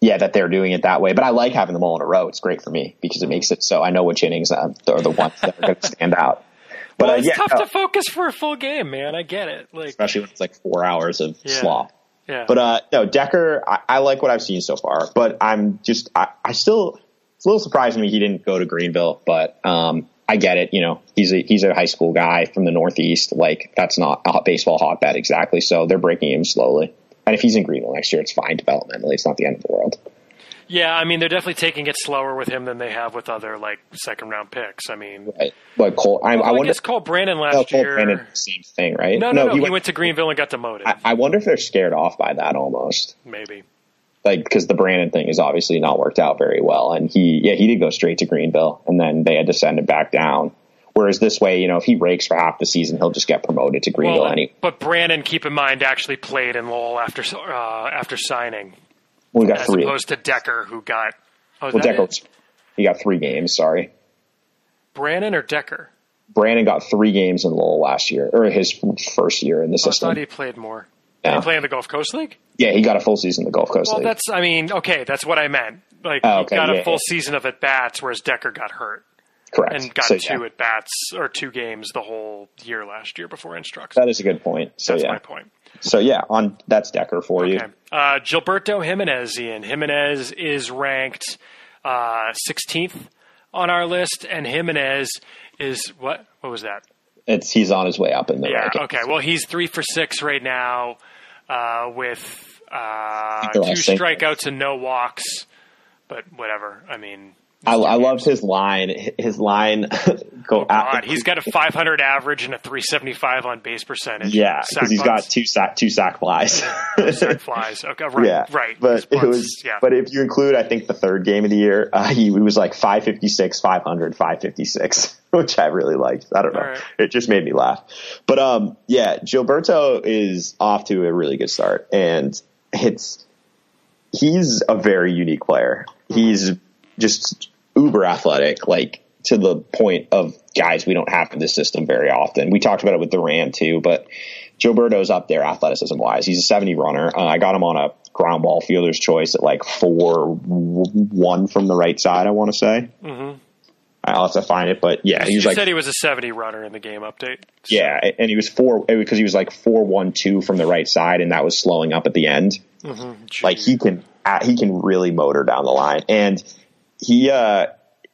yeah, that they're doing it that way. But I like having them all in a row. It's great for me because it makes it so I know which innings uh, are the ones that are going to stand out. But well, uh, it's yeah, tough no, to focus for a full game, man. I get it. Like, especially when it's like four hours of Yeah. slop. yeah. But uh, no, Decker, I, I like what I've seen so far. But I'm just, I, I still, it's a little surprising to me he didn't go to Greenville. But um, I get it. You know, he's a he's a high school guy from the Northeast. Like that's not a baseball hotbed exactly. So they're breaking him slowly. And if he's in Greenville next year, it's fine developmentally. It's not the end of the world. Yeah, I mean they're definitely taking it slower with him than they have with other like second round picks. I mean, right. but Cole, I, well, I I wonder. guess Cole Brannen last no, Cole year. Brannen, same thing, right? No, no, no. he, went, went, to Greenville and got demoted. I, I wonder if they're scared off by that almost. Maybe. Like because the Brannen thing has obviously not worked out very well, and he yeah he did go straight to Greenville, and then they had to send him back down. Whereas this way, you know, if he rakes for half the season, he'll just get promoted to Greenville. Well, any but Brannen, keep in mind, actually played in Lowell after uh, after signing, we got as three. opposed to Decker, who got. Oh, Well, Decker, it? he got three games. Sorry, Brannen or Decker? Brannen got three games in Lowell last year, or his first year in the Oh, I system. thought he played more. Did Yeah. he play in the Gulf Coast League? yeah, he got a full season in the Gulf Coast Well, League. that's. I mean, okay, that's what I meant. Like Oh, he okay, got a full yeah. season of at bats, whereas Decker got hurt Correct. and got so, two yeah, at bats or two games the whole year last year before instructs. that is a good point. So That's yeah, my point. So yeah, on that's Decker for you. Uh, Gilberto Jimenez, Ian. Jimenez is ranked uh, 16th on our list, and Jimenez is what? What was that? It's he's on his way up in the Yeah. rankings. Okay. Well, he's three for six right now, uh, with uh, two strikeouts and no walks. But whatever. I mean, I, I loved his line. His line go oh God, he's got a 500 average and a 375 on base percentage. yeah because he's got two sack two sack flies. sack flies. Okay. Right. yeah, Right. But it was. Yeah. But if you include, I think the third game of the year, uh, he, he was like 556, 500, 556, which I really liked. I don't know. Right. It just made me laugh. But um, yeah, Gilberto is off to a really good start, and it's he's a very unique player. He's just uber athletic, like to the point of guys we don't have in this system very often. We talked about it with Duran too, but Joe Gilberto's up there athleticism wise. He's a 70 runner. Uh, I got him on a ground ball fielder's choice at like four one from the right side. I want to say. Mm-hmm. I'll have to find it, but yeah, he you was like said he was a 70 runner in the game update. yeah, and he was four because he was like four one two from the right side, and that was slowing up at the end. Like he can uh, he can really motor down the line, and he uh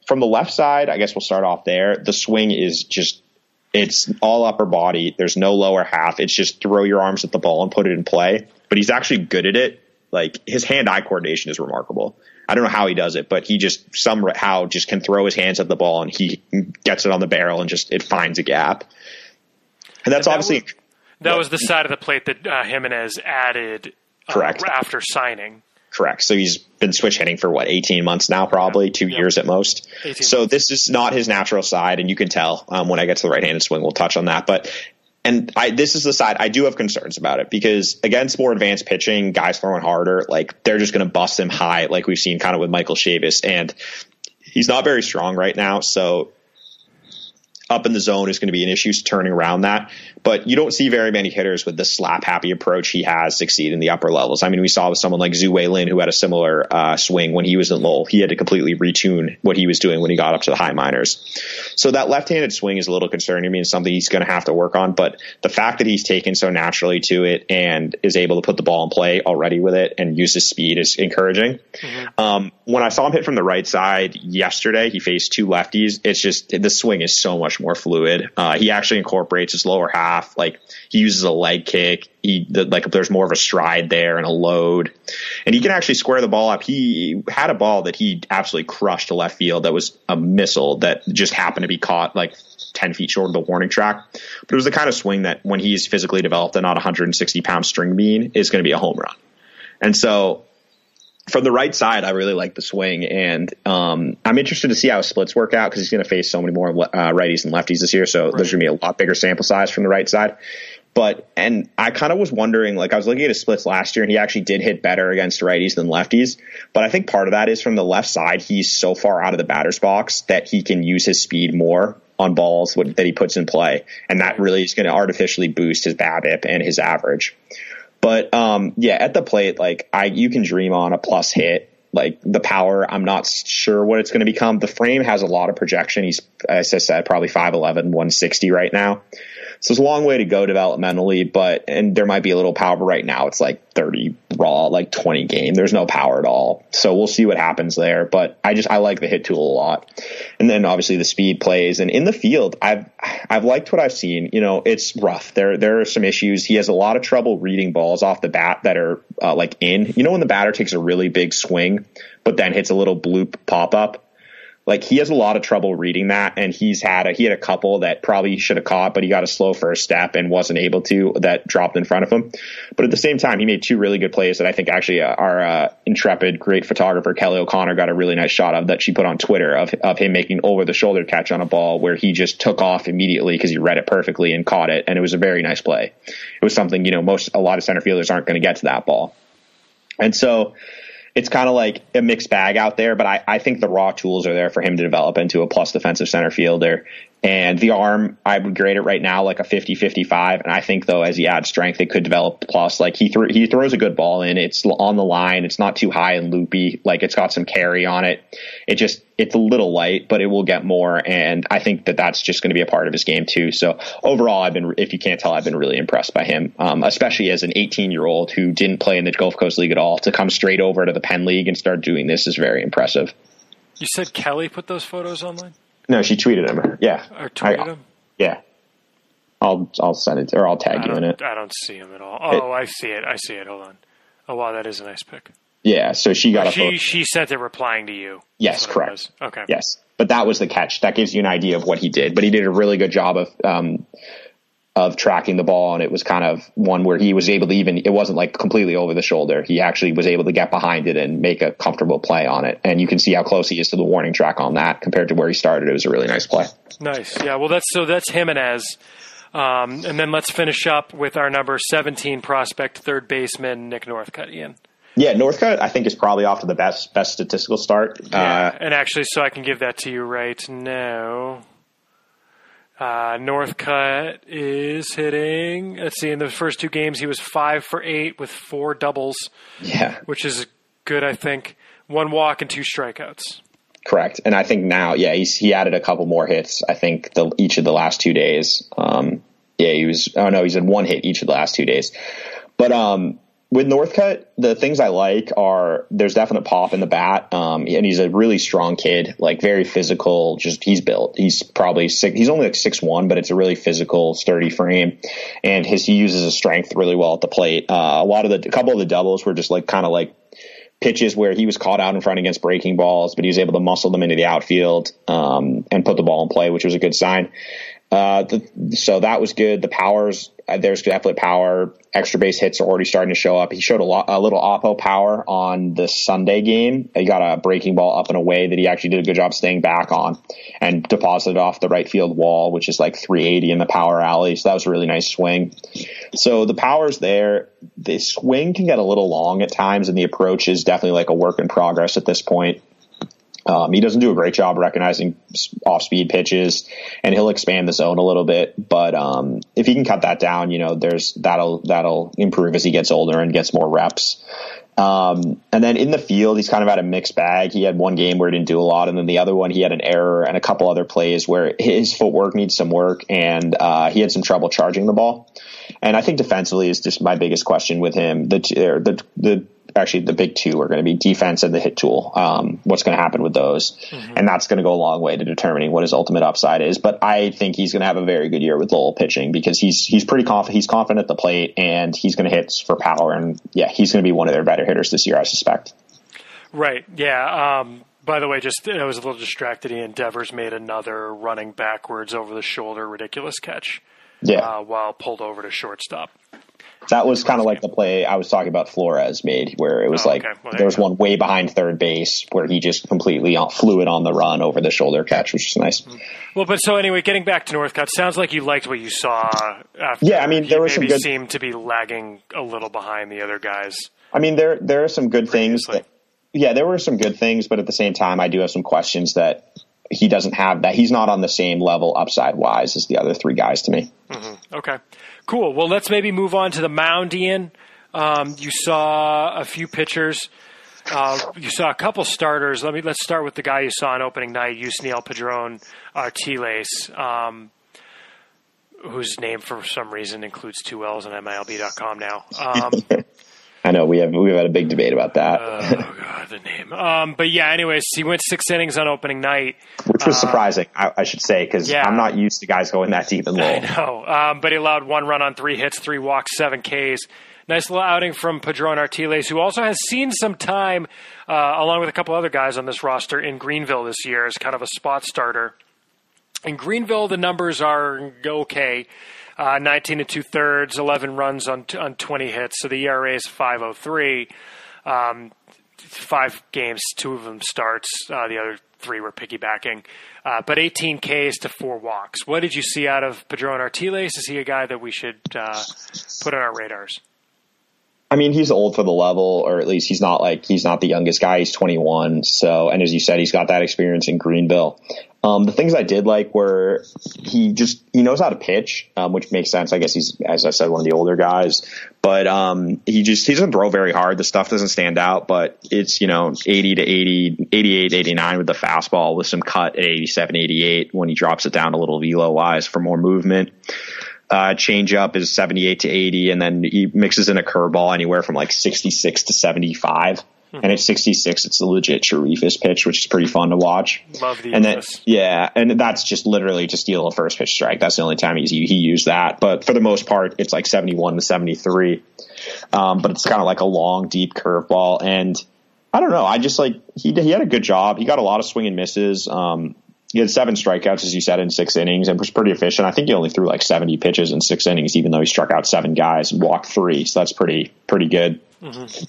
from the left side. I guess we'll start off there. The swing is just it's all upper body. There's no lower half. It's just throw your arms at the ball and put it in play. But he's actually good at it. Like his hand eye coordination is remarkable. I don't know how he does it, but he just somehow just can throw his hands at the ball and he gets it on the barrel and just it finds a gap. And that's that obviously was- That was the side of the plate that uh, Jimenez added uh, Correct. after signing. Correct. So he's been switch hitting for what, 18 months now, probably two Yep. years at most. So months. this is not his natural side, and you can tell um, when I get to the right handed swing, we'll touch on that. But and I, this is the side I do have concerns about it because against more advanced pitching, guys throwing harder, like they're just going to bust him high, like we've seen kind of with Michael Chavis, and he's not very strong right now. So up in the zone is going to be an issue turning around that. But you don't see very many hitters with the slap happy approach he has succeed in the upper levels. I mean, we saw with someone like Tzu-Wei Lin who had a similar uh, swing when he was in Lowell. He had to completely retune what he was doing when he got up to the high minors. So that left-handed swing is a little concerning to me and something he's going to have to work on. But the fact that he's taken so naturally to it and is able to put the ball in play already with it and use his speed is encouraging. Um, when I saw him hit from the right side yesterday, he faced two lefties. It's just the swing is so much more fluid. Uh, he actually incorporates his lower half. Like he uses a leg kick. He the, like there's more of a stride there and a load, and he can actually square the ball up. He had a ball that he absolutely crushed to left field. That was a missile that just happened to be caught like 10 feet short of the warning track. But it was the kind of swing that when he's physically developed and not 160 pound string bean is going to be a home run. And so from the right side, I really like the swing, and um, I'm interested to see how splits work out because he's going to face so many more uh, righties and lefties this year. So there's going to be a lot bigger sample size from the right side. But and I kind of was wondering, like I was looking at his splits last year, and he actually did hit better against righties than lefties. But I think part of that is from the left side, he's so far out of the batter's box that he can use his speed more on balls that he puts in play, and that really is going to artificially boost his BABIP and his average. But um, yeah, at the plate, like I, you can dream on a plus hit. Like the power, I'm not sure what it's going to become. The frame has a lot of projection. He's, as I said, probably 5'11", 160 right now. So it's a long way to go developmentally, but and there might be a little power. Right now, it's like 30 raw, like 20 game. There's no power at all. So we'll see what happens there. But I just I like the hit tool a lot, and then obviously the speed plays. And in the field, I've I've liked what I've seen. You know, it's rough. There there are some issues. He has a lot of trouble reading balls off the bat that are uh, like in. You know, when the batter takes a really big swing, but then hits a little bloop pop up like he has a lot of trouble reading that and he's had a he had a couple that probably should have caught but he got a slow first step and wasn't able to that dropped in front of him. But at the same time he made two really good plays that i think actually uh, our uh, intrepid great photographer kelly o'connor got a really nice shot of that she put on twitter of, of him making over the shoulder catch on a ball where he just took off immediately because he read it perfectly and caught it and it was a very nice play. It was something you know most a lot of center fielders aren't going to get to that ball. And so it's kind of like a mixed bag out there, but I, I think the raw tools are there for him to develop into a plus defensive center fielder. And the arm, I would grade it right now like a 50 55. And I think, though, as he adds strength, it could develop plus. Like he, th- he throws a good ball in. It's on the line. It's not too high and loopy. Like it's got some carry on it. It just, it's a little light, but it will get more. And I think that that's just going to be a part of his game, too. So overall, I've been, if you can't tell, I've been really impressed by him, um, especially as an 18 year old who didn't play in the Gulf Coast League at all to come straight over to the Penn League and start doing this is very impressive. You said Kelly put those photos online? No, she tweeted him. Yeah. Or tweeted I, him? Yeah. I'll I'll send it or I'll tag you in it. I don't see him at all. Oh, I see it. I see it. Hold on. Oh wow, that is a nice pic. Yeah, so she got a She photo. she sent it replying to you. Yes, it correct. Okay. Yes, but that was the catch. That gives you an idea of what he did. But he did a really good job of um, of tracking the ball, and it was kind of one where he was able to even. It wasn't like completely over the shoulder. He actually was able to get behind it and make a comfortable play on it. And you can see how close he is to the warning track on that compared to where he started. It was a really nice play. Nice. Yeah. Well, that's so that's Jimenez. Um, and then let's finish up with our number 17 prospect, third baseman Nick Northcutt. Ian. Yeah, Northcutt I think is probably off to the best best statistical start. Yeah. Uh, and actually, so I can give that to you right now. Uh, Northcutt is hitting. Let's see. In the first two games, he was five for eight with four doubles, yeah, which is good. I think one walk and two strikeouts. Correct. And I think now, yeah, he's, he added a couple more hits. I think the, each of the last two days. Um, yeah, he was, oh no, he's had one hit each of the last two days. But, um, with Northcutt, the things I like are there's definite pop in the bat, um, and he's a really strong kid, like very physical. Just he's built. He's probably six, he's only like six one, but it's a really physical, sturdy frame, and his he uses his strength really well at the plate. Uh, a lot of the a couple of the doubles were just like kind of like pitches where he was caught out in front against breaking balls, but he was able to muscle them into the outfield um, and put the ball in play, which was a good sign. Uh, the, so that was good. The powers, uh, there's definitely power. Extra base hits are already starting to show up. He showed a, lot, a little oppo power on the Sunday game. He got a breaking ball up and away that he actually did a good job staying back on and deposited off the right field wall, which is like 380 in the power alley. So that was a really nice swing. So the power's there. The swing can get a little long at times, and the approach is definitely like a work in progress at this point. Um, he doesn't do a great job recognizing off speed pitches and he'll expand the zone a little bit. But, um, if he can cut that down, you know, there's, that'll, that'll improve as he gets older and gets more reps. Um, and then in the field, he's kind of had a mixed bag. He had one game where he didn't do a lot, and then the other one he had an error and a couple other plays where his footwork needs some work, and uh, he had some trouble charging the ball. And I think defensively is just my biggest question with him. The the the actually the big two are going to be defense and the hit tool. Um, what's going to happen with those, mm-hmm. and that's going to go a long way to determining what his ultimate upside is. But I think he's going to have a very good year with Lowell pitching because he's he's pretty confident. He's confident at the plate, and he's going to hit for power. And yeah, he's going to be one of their better hitters this year, I suspect. Right. Yeah. Um, by the way, just I was a little distracted. Ian Devers made another running backwards over the shoulder ridiculous catch. Yeah. Uh, while pulled over to shortstop. That was kind of like the play I was talking about Flores made, where it was Oh, like okay. Well, there there was go. one way behind third base where he just completely flew it on the run over the shoulder catch, which is nice. Mm-hmm. Well, but so anyway, getting back to Northcutt, sounds like you liked what you saw. After Yeah, I mean, he there were some maybe good- seemed to be lagging a little behind the other guys. I mean, there there are some good things. That, yeah, there were some good things, but at the same time, I do have some questions that he doesn't have. That he's not on the same level upside wise as the other three guys to me. Mm-hmm. Okay, cool. Well, let's maybe move on to the mound, Ian. Um, you saw a few pitchers. Uh, you saw a couple starters. Let me let's start with the guy you saw on opening night, Yusniel Padron Artiles. Um, whose name for some reason includes two L's on MILB.com now. Um, I know we have we've had a big debate about that. oh god, the name. Um, but yeah, anyways, he went six innings on opening night, which was uh, surprising, I, I, should say, because yeah. I'm not used to guys going that deep and low. I know, um, but he allowed one run on three hits, three walks, seven Ks. Nice little outing from Padron Artiles, who also has seen some time, uh, along with a couple other guys on this roster in Greenville this year as kind of a spot starter. In Greenville, the numbers are okay. Uh, 19 and two thirds, 11 runs on on 20 hits. So the ERA is 503. Um, five games, two of them starts. Uh, the other three were piggybacking. Uh, but 18 Ks to four walks. What did you see out of Padron Artiles? Is he a guy that we should uh, put on our radars? I mean, he's old for the level, or at least he's not like he's not the youngest guy. He's 21. So, and as you said, he's got that experience in Greenville. Um, the things I did like were he just he knows how to pitch, um, which makes sense. I guess he's, as I said, one of the older guys. But um, he just he doesn't throw very hard. The stuff doesn't stand out, but it's you know 80 to 80, 88, 89 with the fastball with some cut at 87, 88 when he drops it down a little velo wise for more movement uh, changeup is 78 to 80, and then he mixes in a curveball anywhere from like 66 to 75. Mm-hmm. And at 66, it's a legit Sharifis pitch, which is pretty fun to watch. Love the and then, yeah, and that's just literally to steal a first pitch strike. That's the only time he's, he used that. But for the most part, it's like 71 to 73. Um, but it's kind of like a long, deep curveball. And I don't know. I just like he he had a good job. He got a lot of swing and misses. Um, he had seven strikeouts, as you said, in six innings and was pretty efficient. I think he only threw like 70 pitches in six innings, even though he struck out seven guys and walked three. So that's pretty, pretty good. Mm-hmm.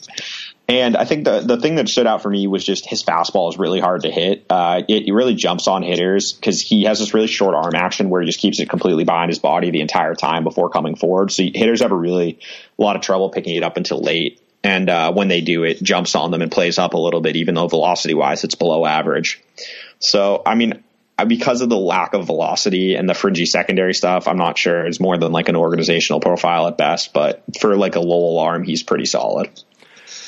And I think the the thing that stood out for me was just his fastball is really hard to hit. Uh, it, it, really jumps on hitters because he has this really short arm action where he just keeps it completely behind his body the entire time before coming forward. So hitters have a really a lot of trouble picking it up until late. And uh, when they do, it jumps on them and plays up a little bit, even though velocity wise it's below average. So, I mean, because of the lack of velocity and the fringy secondary stuff, I'm not sure it's more than like an organizational profile at best. But for like a low alarm, he's pretty solid.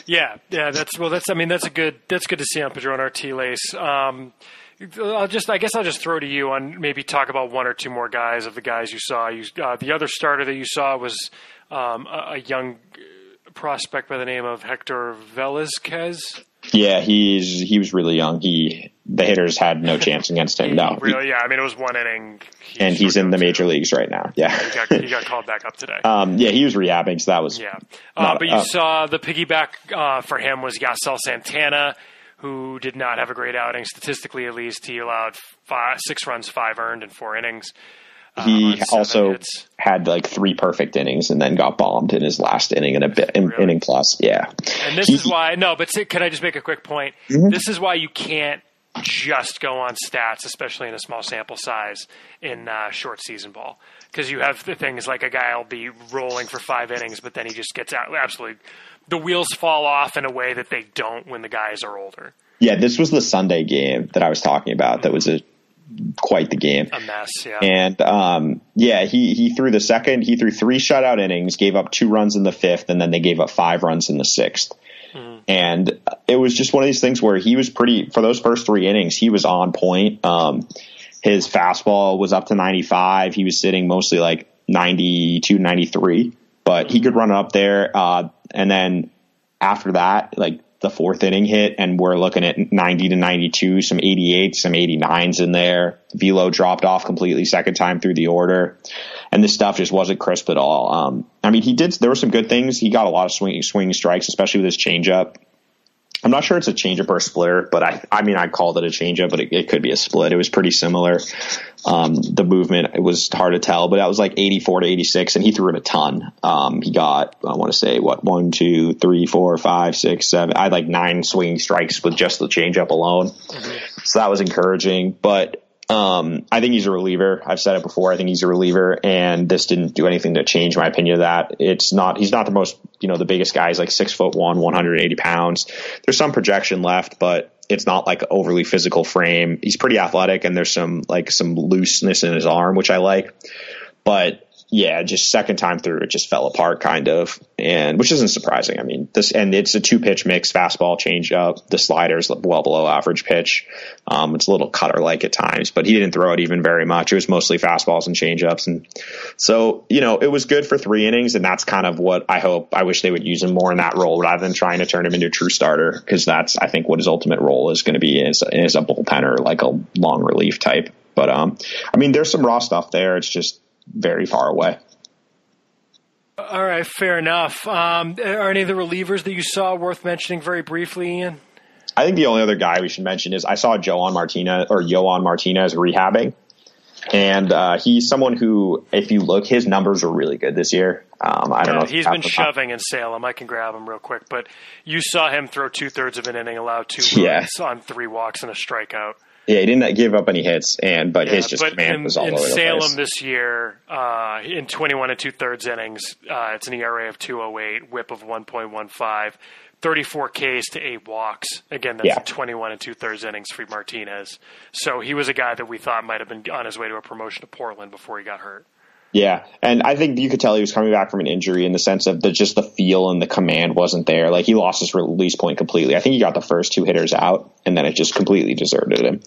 Yeah, yeah, that's well. That's I mean, that's a good that's good to see on Padron Artiles. Um, I'll just, I guess, I'll just throw to you on maybe talk about one or two more guys of the guys you saw. You, uh, the other starter that you saw was um, a, a, young prospect by the name of Hector Velazquez. Yeah, he's he was really young. He the hitters had no chance against him. No, really, yeah. I mean, it was one inning, he and he's in the major leagues right now. Yeah, he got, he got called back up today. Um, yeah, he was rehabbing, so that was yeah. Uh, not, but you uh, saw the piggyback uh, for him was Yasel Santana, who did not have a great outing statistically. At least he allowed five, six runs, five earned in four innings. Uh, he also hits. had like three perfect innings and then got bombed in his last inning and a bit in, really? inning plus. Yeah, and this he, is why no. But can I just make a quick point? Mm-hmm. This is why you can't just go on stats, especially in a small sample size in uh, short season ball, because you have the things like a guy will be rolling for five innings, but then he just gets out absolutely the wheels fall off in a way that they don't when the guys are older. Yeah, this was the Sunday game that I was talking about. That was a quite the game. A mess, yeah. And um, yeah, he he threw the second. He threw three shutout innings, gave up two runs in the fifth, and then they gave up five runs in the sixth. Mm-hmm. And it was just one of these things where he was pretty for those first three innings. He was on point. Um, his fastball was up to 95. He was sitting mostly like 92, 93, but he could run up there. Uh, and then after that, like the fourth inning hit, and we're looking at 90 to 92, some 88s, some 89s in there. Velo dropped off completely second time through the order, and this stuff just wasn't crisp at all. Um, I mean, he did. There were some good things. He got a lot of swinging swinging strikes, especially with his changeup. I'm not sure it's a changeup or a splitter, but I, I mean, I called it a changeup, but it, it could be a split. It was pretty similar. Um, the movement, it was hard to tell, but that was like 84 to 86, and he threw it a ton. Um, he got, I want to say, what, one, two, three, four, five, six, seven. I had like nine swinging strikes with just the changeup alone. Mm-hmm. So that was encouraging, but um, I think he's a reliever. I've said it before. I think he's a reliever, and this didn't do anything to change my opinion of that. It's not. He's not the most, you know, the biggest guy. He's like six foot one, 180 pounds. There's some projection left, but it's not like overly physical frame. He's pretty athletic, and there's some like some looseness in his arm, which I like. But yeah, just second time through, it just fell apart kind of, and which isn't surprising. I mean, this and it's a two pitch mix, fastball, changeup. The slider's well below average pitch. Um, it's a little cutter like at times, but he didn't throw it even very much. It was mostly fastballs and changeups, and so you know it was good for three innings, and that's kind of what I hope. I wish they would use him more in that role rather than trying to turn him into a true starter, because that's I think what his ultimate role is going to be is, is a bullpenner, like a long relief type. But um, I mean, there's some raw stuff there. It's just very far away. All right, fair enough. Um, are any of the relievers that you saw worth mentioning very briefly, Ian? I think the only other guy we should mention is I saw Joan Martinez or Yoan Martinez rehabbing, and uh, he's someone who, if you look, his numbers are really good this year. Um, I don't yeah, know. He's been shoving in Salem. I can grab him real quick, but you saw him throw two thirds of an inning, allow two yeah. runs on three walks and a strikeout. Yeah, he didn't give up any hits, and but yeah, his just command in, was all in over Salem the place. this year, uh, in 21 and two thirds innings, uh, it's an ERA of 208, WHIP of 1.15, 34 Ks to eight walks. Again, that's Yeah. 21 and two thirds innings for Martinez. So he was a guy that we thought might have been on his way to a promotion to Portland before he got hurt. Yeah, and I think you could tell he was coming back from an injury in the sense of the just the feel and the command wasn't there. Like he lost his release point completely. I think he got the first two hitters out, and then it just completely deserted him.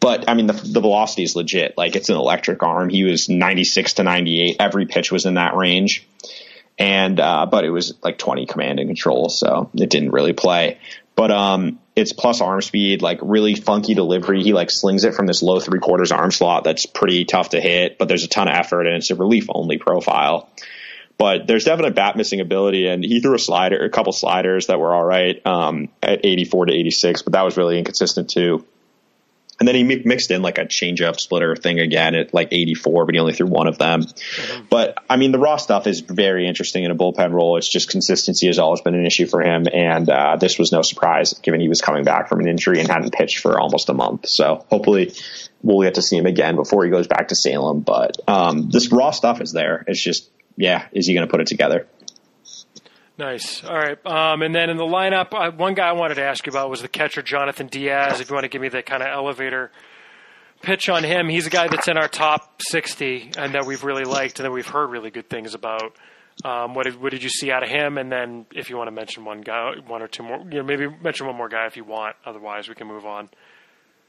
But I mean, the the velocity is legit. Like it's an electric arm. He was 96 to 98. Every pitch was in that range, and uh, but it was like 20 command and control, so it didn't really play. But um, it's plus arm speed, like really funky delivery. He like slings it from this low three quarters arm slot that's pretty tough to hit, but there's a ton of effort and it's a relief only profile. But there's definite bat missing ability, and he threw a slider, a couple sliders that were all right um, at 84 to 86, but that was really inconsistent too. And then he mixed in like a changeup splitter thing again at like 84, but he only threw one of them. But I mean, the raw stuff is very interesting in a bullpen role. It's just consistency has always been an issue for him, and uh, this was no surprise given he was coming back from an injury and hadn't pitched for almost a month. So hopefully we'll get to see him again before he goes back to Salem. But um, this raw stuff is there. It's just, yeah, is he going to put it together? Nice. All right. Um, and then in the lineup, uh, one guy I wanted to ask you about was the catcher Jonathan Diaz. If you want to give me the kind of elevator pitch on him, he's a guy that's in our top 60 and that we've really liked and that we've heard really good things about. Um, what did what did you see out of him? And then if you want to mention one guy, one or two more, you know, maybe mention one more guy if you want. Otherwise, we can move on.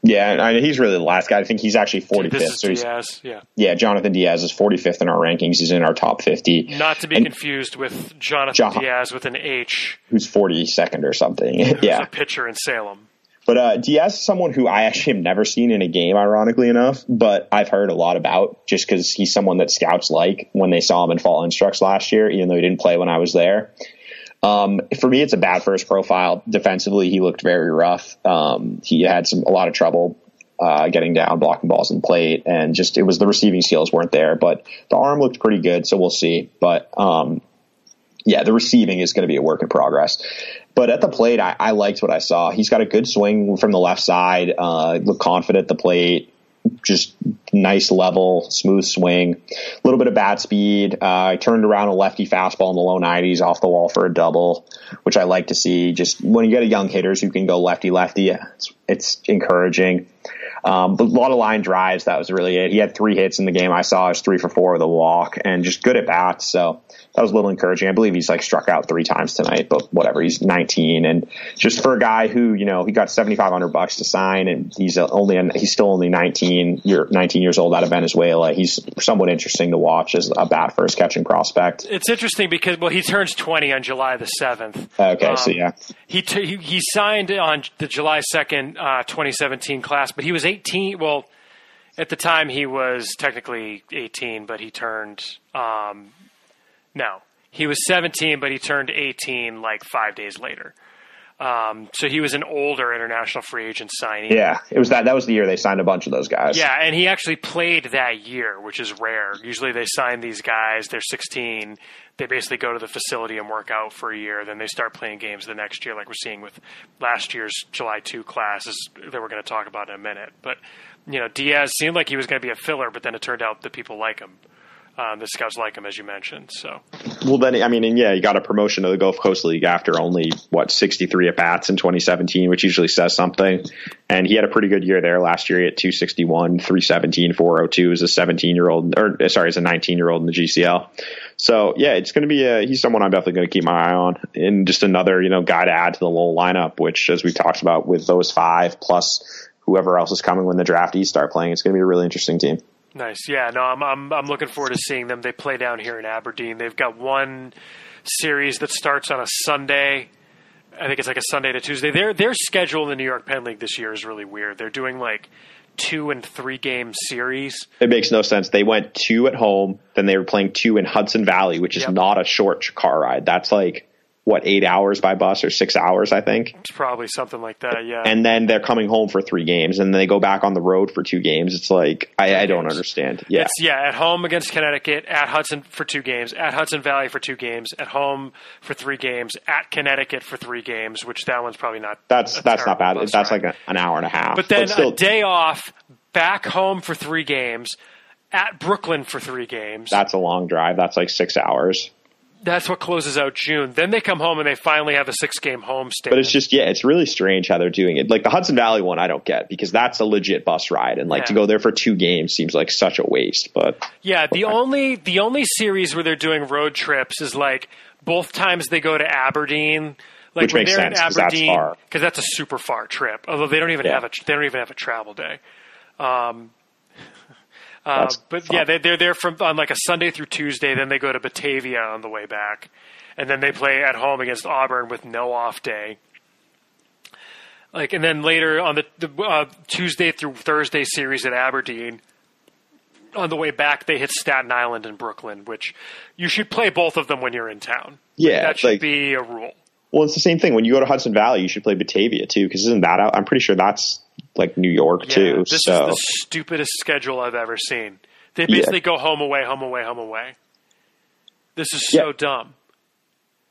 Yeah, and I, he's really the last guy. I think he's actually 45th. This is so Diaz. Yeah. yeah, Jonathan Diaz is 45th in our rankings. He's in our top 50. Not to be And- confused with Jonathan John- Diaz with an H, Who's 42nd or something? yeah, a pitcher in Salem. But uh, Diaz is someone who I actually have never seen in a game, ironically enough, but I've heard a lot about just because he's someone that scouts like when they saw him in fall instructs last year, even though he didn't play when I was there. Um, for me, it's a bad first profile. Defensively, he looked very rough. Um, he had some a lot of trouble uh, getting down, blocking balls in plate, and just it was the receiving skills weren't there. But the arm looked pretty good, so we'll see. But um, yeah, the receiving is going to be a work in progress. But at the plate, I, I liked what I saw. He's got a good swing from the left side. Uh, looked confident at the plate. Just nice level, smooth swing. A little bit of bat speed. Uh, I turned around a lefty fastball in the low 90s off the wall for a double, which I like to see. Just when you get a young hitters who can go lefty lefty, it's, it's encouraging. Um, but a lot of line drives. That was really it. He had three hits in the game. I saw he was three for four with a walk and just good at bats. So that was a little encouraging. I believe he's like struck out three times tonight, but whatever. He's 19 and just for a guy who, you know, he got 7,500 bucks to sign and he's only, he's still only 19, year, 19 years old out of Venezuela. He's somewhat interesting to watch as a bat first catching prospect. It's interesting because well, he turns 20 on July the 7th. Okay. so Um, yeah. He, t- he he signed on the July 2nd, uh, 2017 class, but he was 18. Well, at the time he was technically 18, but he turned um, no, he was 17, but he turned 18 like five days later. Um, so he was an older international free agent signing. Yeah. It was that, that was the year they signed a bunch of those guys. Yeah, and he actually played that year, which is rare. Usually they sign these guys, they're 16, they basically go to the facility and work out for a year, then they start playing games the next year, like we're seeing with last year's July 2 classes that we're going to talk about in a minute. But, you know, Diaz seemed like he was going to be a filler, but then it turned out that people like him. Um, the scouts like him, as you mentioned. So, well, then I mean, and yeah, he got a promotion to the Gulf Coast League after only what 63 at bats in 2017, which usually says something. And he had a pretty good year there last year. at 261, 317, 402 as a 17 year old, or sorry, as a 19 year old in the GCL. So yeah, it's going to be a, he's someone I'm definitely going to keep my eye on, and just another you know guy to add to the little lineup, which as we talked about with those five plus whoever else is coming when the draftees start playing, it's going to be a really interesting team. Nice. Yeah, no, I'm, I'm I'm looking forward to seeing them. They play down here in Aberdeen. They've got one series that starts on a Sunday. I think it's like a Sunday to Tuesday. Their their schedule in the New York Penn League this year is really weird. They're doing like two and three game series. It makes no sense. They went two at home, then they were playing two in Hudson Valley, which is yep. not a short car ride. That's like what eight hours by bus or six hours, I think. It's probably something like that, yeah. And then they're coming home for three games, and then they go back on the road for two games. It's like I, I don't understand. Yeah, it's, yeah. At home against Connecticut, at Hudson for two games, at Hudson Valley for two games, at home for three games, at Connecticut for three games. Which that one's probably not. That's that's not bad. That's ride. like a, an hour and a half. But then but still, a day off, back home for three games, at Brooklyn for three games. That's a long drive. That's like six hours that's what closes out June. Then they come home and they finally have a six game home stay. But it's just yeah, it's really strange how they're doing it. Like the Hudson Valley one, I don't get because that's a legit bus ride, and like yeah. to go there for two games seems like such a waste. But yeah, the only the only series where they're doing road trips is like both times they go to Aberdeen. Like Which makes sense because that's. Because that's a super far trip. Although they don't even yeah. have a they don't even have a travel day. Um, uh, but fun. yeah, they, they're there from on like a Sunday through Tuesday. Then they go to Batavia on the way back, and then they play at home against Auburn with no off day. Like, and then later on the, the uh, Tuesday through Thursday series at Aberdeen. On the way back, they hit Staten Island and Brooklyn, which you should play both of them when you're in town. Yeah, that should like, be a rule. Well, it's the same thing. When you go to Hudson Valley, you should play Batavia too, because isn't that out? I'm pretty sure that's like New York yeah, too. This so. is the stupidest schedule I've ever seen. They basically yeah. go home away, home away, home away. This is so yeah. dumb.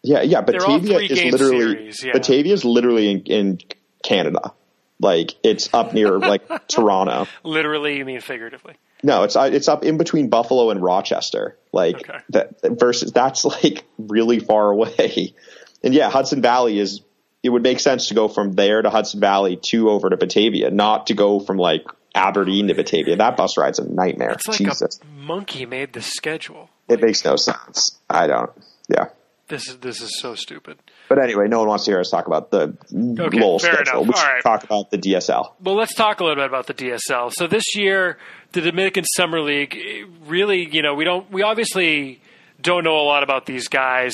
Yeah, yeah. Batavia is literally series. Batavia is literally in, in Canada. Like it's up near like Toronto. Literally, you mean figuratively? No, it's uh, it's up in between Buffalo and Rochester. Like okay. that versus that's like really far away. And yeah, Hudson Valley is it would make sense to go from there to Hudson Valley to over to Batavia, not to go from like Aberdeen to Batavia. That bus ride's a nightmare. It's like Jesus. a monkey made the schedule. It makes no sense. I don't. Yeah. This is this is so stupid. But anyway, no one wants to hear us talk about the okay, Lowell schedule. We should talk about the DSL. Well, let's talk a little bit about the DSL. So this year, the Dominican Summer League, really, you know, we don't, we obviously don't know a lot about these guys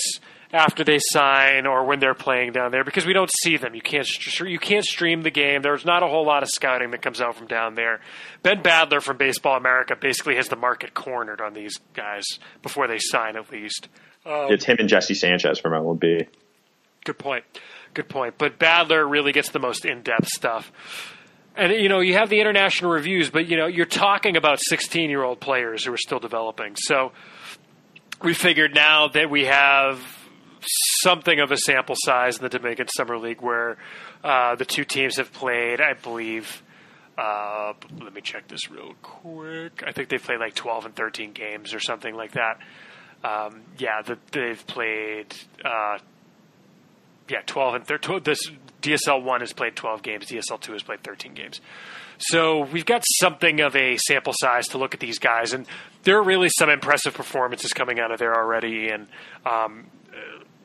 after they sign or when they're playing down there because we don't see them. You can't you can't stream the game. There's not a whole lot of scouting that comes out from down there. Ben Badler from Baseball America basically has the market cornered on these guys before they sign, at least. Um, it's him and Jesse Sanchez from MLB. Good point. Good point. But Badler really gets the most in-depth stuff. And you know, you have the international reviews, but you know, you're talking about 16-year-old players who are still developing. So we figured now that we have something of a sample size in the Dominican Summer League where uh, the two teams have played, I believe. Uh, let me check this real quick. I think they've played like 12 and 13 games or something like that. Um, yeah, the, they've played. Uh, yeah, 12 and 13. This DSL 1 has played 12 games, DSL 2 has played 13 games. So we've got something of a sample size to look at these guys, and there are really some impressive performances coming out of there already. And um,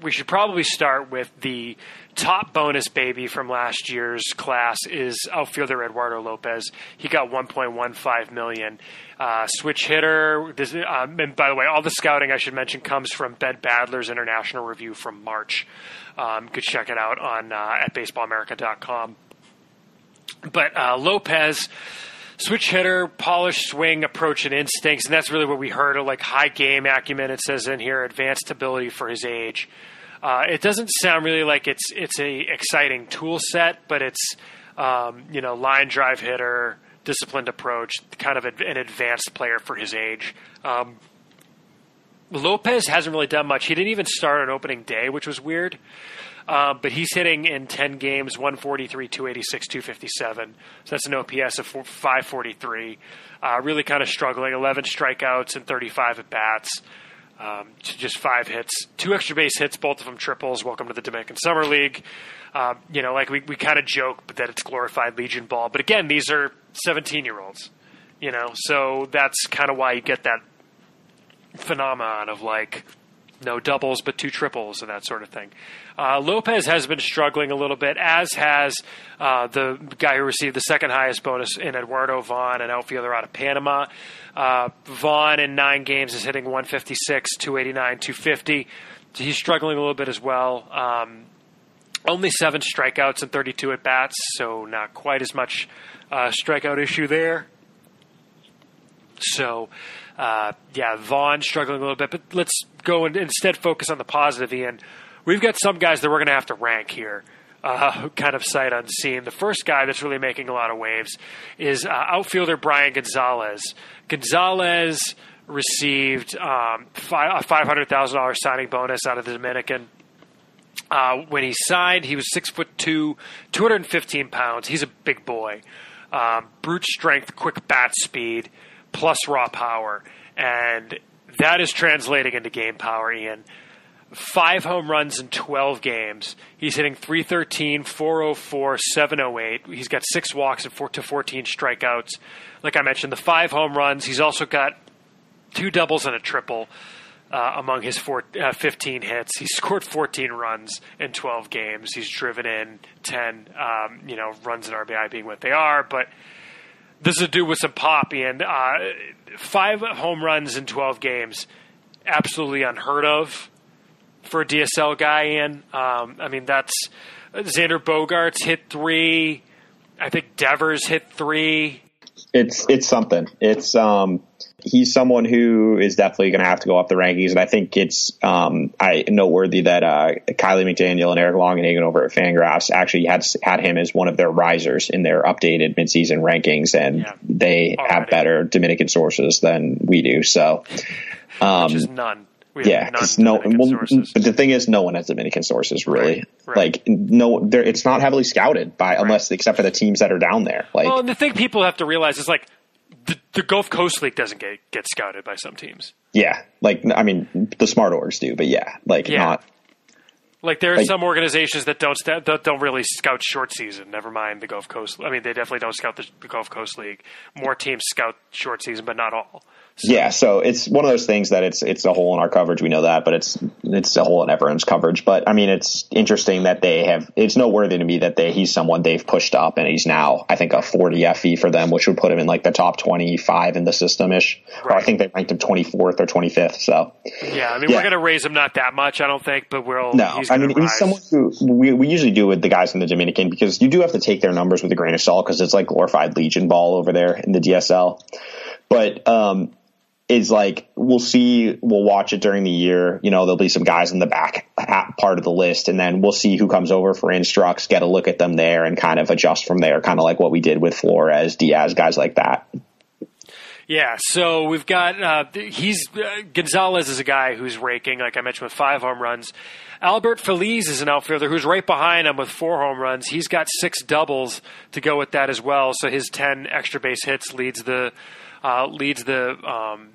we should probably start with the top bonus baby from last year's class is outfielder Eduardo Lopez. He got 1.15 million. Uh, switch hitter. This, um, and by the way, all the scouting I should mention comes from Ben Badler's international review from March. Um, you could check it out on uh, at baseballamerica.com. But uh, Lopez switch hitter, polished swing, approach, and instincts, and that's really what we heard. Of, like high game acumen, it says in here, advanced ability for his age. Uh, it doesn't sound really like it's it's a exciting tool set, but it's um, you know line drive hitter, disciplined approach, kind of an advanced player for his age. Um, Lopez hasn't really done much. He didn't even start on opening day, which was weird. Uh, but he's hitting in 10 games 143, 286, 257. So that's an OPS of 543. Uh, really kind of struggling. 11 strikeouts and 35 at bats. Um, just five hits, two extra base hits, both of them triples. Welcome to the Dominican Summer League. Uh, you know, like we, we kind of joke but that it's glorified Legion ball. But again, these are 17 year olds, you know, so that's kind of why you get that phenomenon of like no doubles but two triples and that sort of thing. Uh, Lopez has been struggling a little bit, as has uh, the guy who received the second highest bonus in Eduardo Vaughn, an outfielder out of Panama. Uh, Vaughn in nine games is hitting 156, 289, 250. He's struggling a little bit as well. Um, only seven strikeouts and 32 at bats, so not quite as much uh, strikeout issue there. So, uh, yeah, Vaughn struggling a little bit, but let's go and instead focus on the positive, Ian. We've got some guys that we're going to have to rank here uh, kind of sight unseen. The first guy that's really making a lot of waves is uh, outfielder Brian Gonzalez. Gonzalez received um, a $500,000 signing bonus out of the Dominican. Uh, when he signed, he was six foot two, 215 pounds. He's a big boy. Um, brute strength, quick bat speed, plus raw power. And that is translating into game power, Ian five home runs in 12 games. He's hitting 313, 404, 708. He's got six walks and four to 14 strikeouts. Like I mentioned, the five home runs. He's also got two doubles and a triple uh, among his four, uh, 15 hits. He scored 14 runs in 12 games. He's driven in 10, um, you know, runs and RBI being what they are. But this is a dude with some pop, and uh, five home runs in 12 games. Absolutely unheard of for a DSL guy in. Um, I mean, that's Xander Bogaerts hit three. I think Devers hit three. It's it's something. It's um he's someone who is definitely going to have to go up the rankings, and I think it's um I noteworthy that uh, Kiley McDaniel and Eric Longenhagen over at Fangraphs actually had had him as one of their risers in their updated midseason rankings, and yeah. they Already. have better Dominican sources than we do. So, um, none. We yeah, because no, well, but the thing is, no one has Dominican sources really. Right, right. Like, no, it's not heavily scouted by right. unless except for the teams that are down there. Like, well, and the thing people have to realize is like the, the Gulf Coast League doesn't get get scouted by some teams. Yeah, like I mean, the smart orgs do, but yeah, like yeah. not. Like there are like, some organizations that don't that don't really scout short season. Never mind the Gulf Coast. I mean, they definitely don't scout the, the Gulf Coast League. More teams scout short season, but not all. So. Yeah, so it's one of those things that it's it's a hole in our coverage. We know that, but it's it's a hole in everyone's coverage. But I mean, it's interesting that they have. It's noteworthy to me that they he's someone they've pushed up, and he's now I think a 40 FV for them, which would put him in like the top 25 in the system ish. Right. Or I think they ranked him 24th or 25th. So yeah, I mean, yeah. we're going to raise him not that much, I don't think, but we'll no. I mean, he's someone who we we usually do with the guys in the Dominican because you do have to take their numbers with a grain of salt because it's like glorified Legion ball over there in the DSL. But um, is like we'll see we'll watch it during the year you know there'll be some guys in the back part of the list and then we'll see who comes over for instructs get a look at them there and kind of adjust from there kind of like what we did with flores diaz guys like that yeah, so we've got uh, he's uh, Gonzalez is a guy who's raking, like I mentioned, with five home runs. Albert Feliz is an outfielder who's right behind him with four home runs. He's got six doubles to go with that as well. So his ten extra base hits leads the uh, leads the um,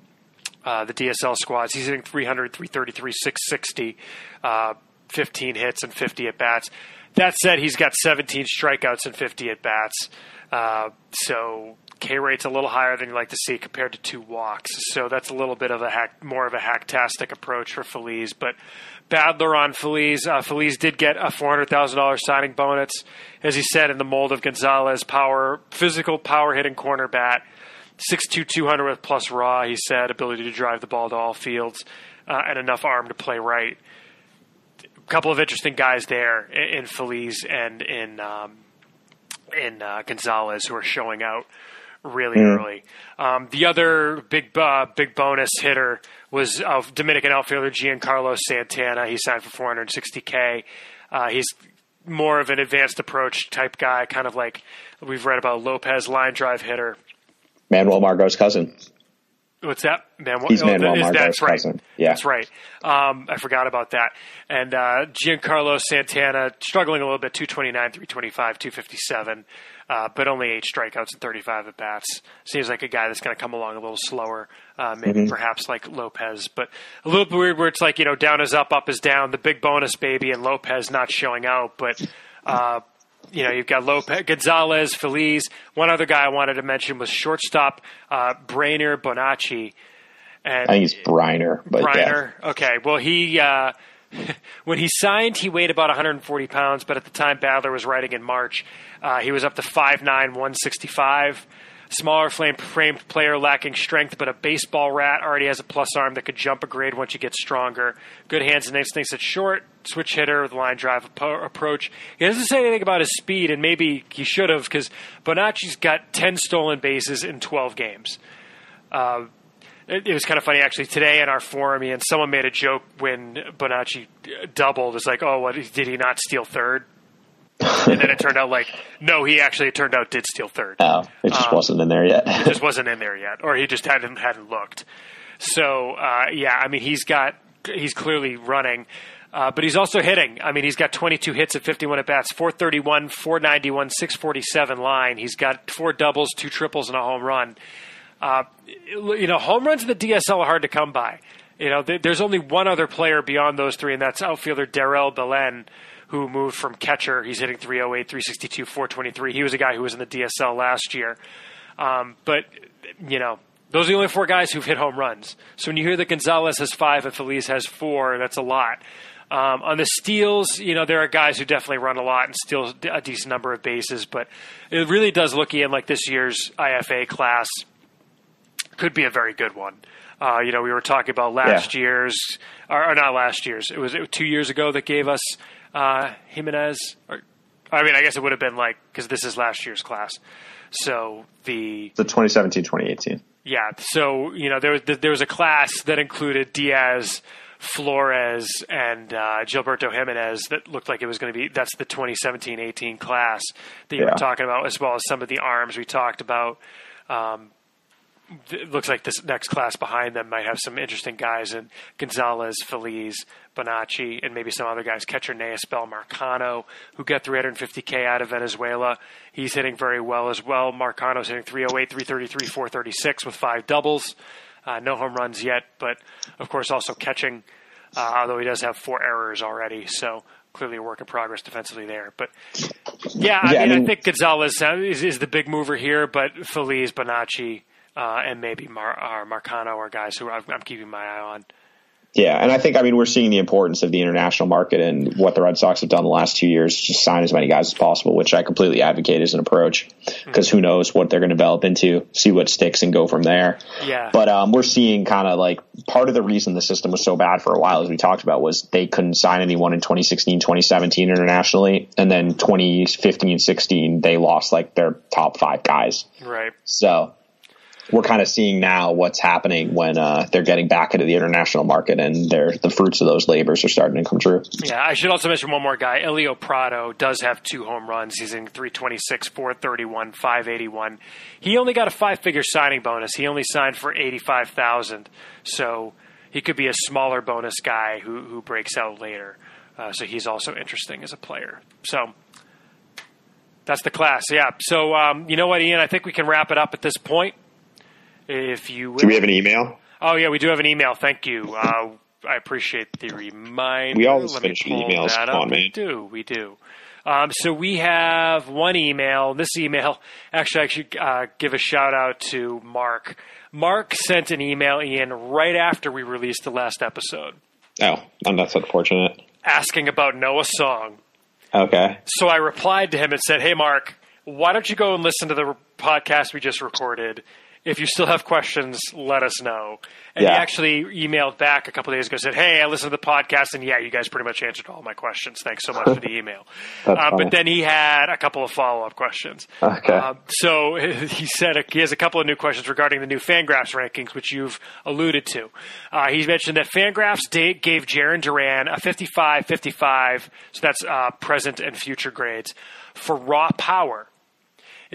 uh, the DSL squads. He's hitting 300, 333, 660, uh, 15 hits and 50 at bats. That said, he's got 17 strikeouts and 50 at bats. Uh, so K rate's a little higher than you like to see compared to two walks. So that's a little bit of a hack, more of a hacktastic approach for Feliz. But Badler on Feliz. Uh, Feliz did get a $400,000 signing bonus, as he said, in the mold of Gonzalez, power, physical power hitting corner bat. Six two two hundred with plus raw, he said, ability to drive the ball to all fields, uh, and enough arm to play right. A couple of interesting guys there in, in Feliz and in um, in uh, Gonzalez who are showing out really mm. early. Um, the other big uh, big bonus hitter was uh, Dominican outfielder Giancarlo Santana. He signed for 460k. Uh, he's more of an advanced approach type guy, kind of like we've read about Lopez line drive hitter. Manuel Margot's cousin. What's that, man? He's oh, Manuel is- Margot's That's right. cousin. Yeah. That's right. Um, I forgot about that. And uh, Giancarlo Santana struggling a little bit, 229, 325, 257, uh, but only eight strikeouts and 35 at bats. Seems like a guy that's going to come along a little slower, uh, maybe Mm-hmm. perhaps like Lopez, but a little bit weird where it's like, you know, down is up, up is down, the big bonus baby, and Lopez not showing out, but. You know, you've got Lopez, Gonzalez, Feliz. One other guy I wanted to mention was shortstop uh, Brainer Bonaci. And I think it's Briner, but yeah. Okay. Well, he uh, when he signed, he weighed about 140 pounds, but at the time Badler was writing in March, uh, he was up to 5'9", 165. Smaller flame framed player lacking strength, but a baseball rat already has a plus arm that could jump a grade once you get stronger. Good hands and instincts at short, switch hitter with line drive approach. He doesn't say anything about his speed, and maybe he should have because Bonaci's got 10 stolen bases in 12 games. Uh, it, it was kind of funny actually today in our forum, and someone made a joke when Bonaci doubled. It's like, oh, what did he not steal third? And then it turned out like, no, he actually it turned out did steal third. Oh, it just wasn't in there yet. just wasn't in there yet, or he just hadn't hadn't looked. So uh, yeah, I mean he's got he's clearly running. Uh, but he's also hitting. I mean, he's got 22 hits at 51 at bats, 431, 491, 647 line. He's got four doubles, two triples, and a home run. Uh, you know, home runs in the DSL are hard to come by. You know, th- there's only one other player beyond those three, and that's outfielder Darrell Belen, who moved from catcher. He's hitting 308, 362, 423. He was a guy who was in the DSL last year. Um, but, you know, those are the only four guys who've hit home runs. So when you hear that Gonzalez has five and Feliz has four, that's a lot. Um, on the steals, you know, there are guys who definitely run a lot and steal a decent number of bases, but it really does look in like this year's IFA class could be a very good one. Uh, you know, we were talking about last Yeah. year's, or, or not last year's. It was, it was two years ago that gave us uh, Jimenez. Or, I mean, I guess it would have been like because this is last year's class. So the the 2017, 2018. yeah, so you know there was there was a class that included Diaz, Flores, and uh, Gilberto Jimenez that looked like it was going to be that's the 2017-18 class that you Yeah. were talking about, as well as some of the arms we talked about. Um, it looks like this next class behind them might have some interesting guys in Gonzalez, Feliz, Bonaci, and maybe some other guys. Catcher Neaspel Marcano, who got 350K out of Venezuela. He's hitting very well as well. Marcano's hitting 308, 333, 436 with five doubles. Uh, no home runs yet, but of course also catching, uh, although he does have four errors already. So clearly a work in progress defensively there. But yeah, I, Yeah, I mean, I think Gonzalez uh, is, is the big mover here, but Feliz, Bonaci, uh, and maybe Mar- uh, Marcano are guys who I'm, I'm keeping my eye on. Yeah, and I think I mean we're seeing the importance of the international market and what the Red Sox have done the last two years, just sign as many guys as possible, which I completely advocate as an approach because who knows what they're going to develop into, see what sticks, and go from there. Yeah. But um, we're seeing kind of like part of the reason the system was so bad for a while, as we talked about, was they couldn't sign anyone in 2016, 2017 internationally, and then 2015, 16 they lost like their top five guys. Right. So we're kind of seeing now what's happening when uh, they're getting back into the international market and the fruits of those labors are starting to come true. Yeah, I should also mention one more guy. Elio Prado does have two home runs. He's in 326, 431, 581. He only got a five figure signing bonus. He only signed for 85,000. So he could be a smaller bonus guy who, who breaks out later. Uh, so he's also interesting as a player. So that's the class. Yeah. So um, you know what, Ian? I think we can wrap it up at this point. If you will. Do we have an email? Oh yeah, we do have an email. Thank you. Uh, I appreciate the reminder. We always Let finish pull emails. Come on, man. We do. We do. Um, so we have one email. This email, actually, I should uh, give a shout out to Mark. Mark sent an email, Ian, right after we released the last episode, Oh, and that's unfortunate. asking about Noah's Song. Okay. So I replied to him and said, "Hey, Mark, why don't you go and listen to the podcast we just recorded? If you still have questions, let us know." And he actually emailed back a couple days ago, said, "Hey, I listened to the podcast, and yeah, you guys pretty much answered all my questions. Thanks so much for the email." Uh, but then he had a couple of follow up questions. Okay. Um, so he said he has a couple of new questions regarding the new Fangraphs rankings, which you've alluded to. Uh, he mentioned that Fangraphs da- gave Jarren Duran a 55 55, so that's uh, present and future grades, for raw power.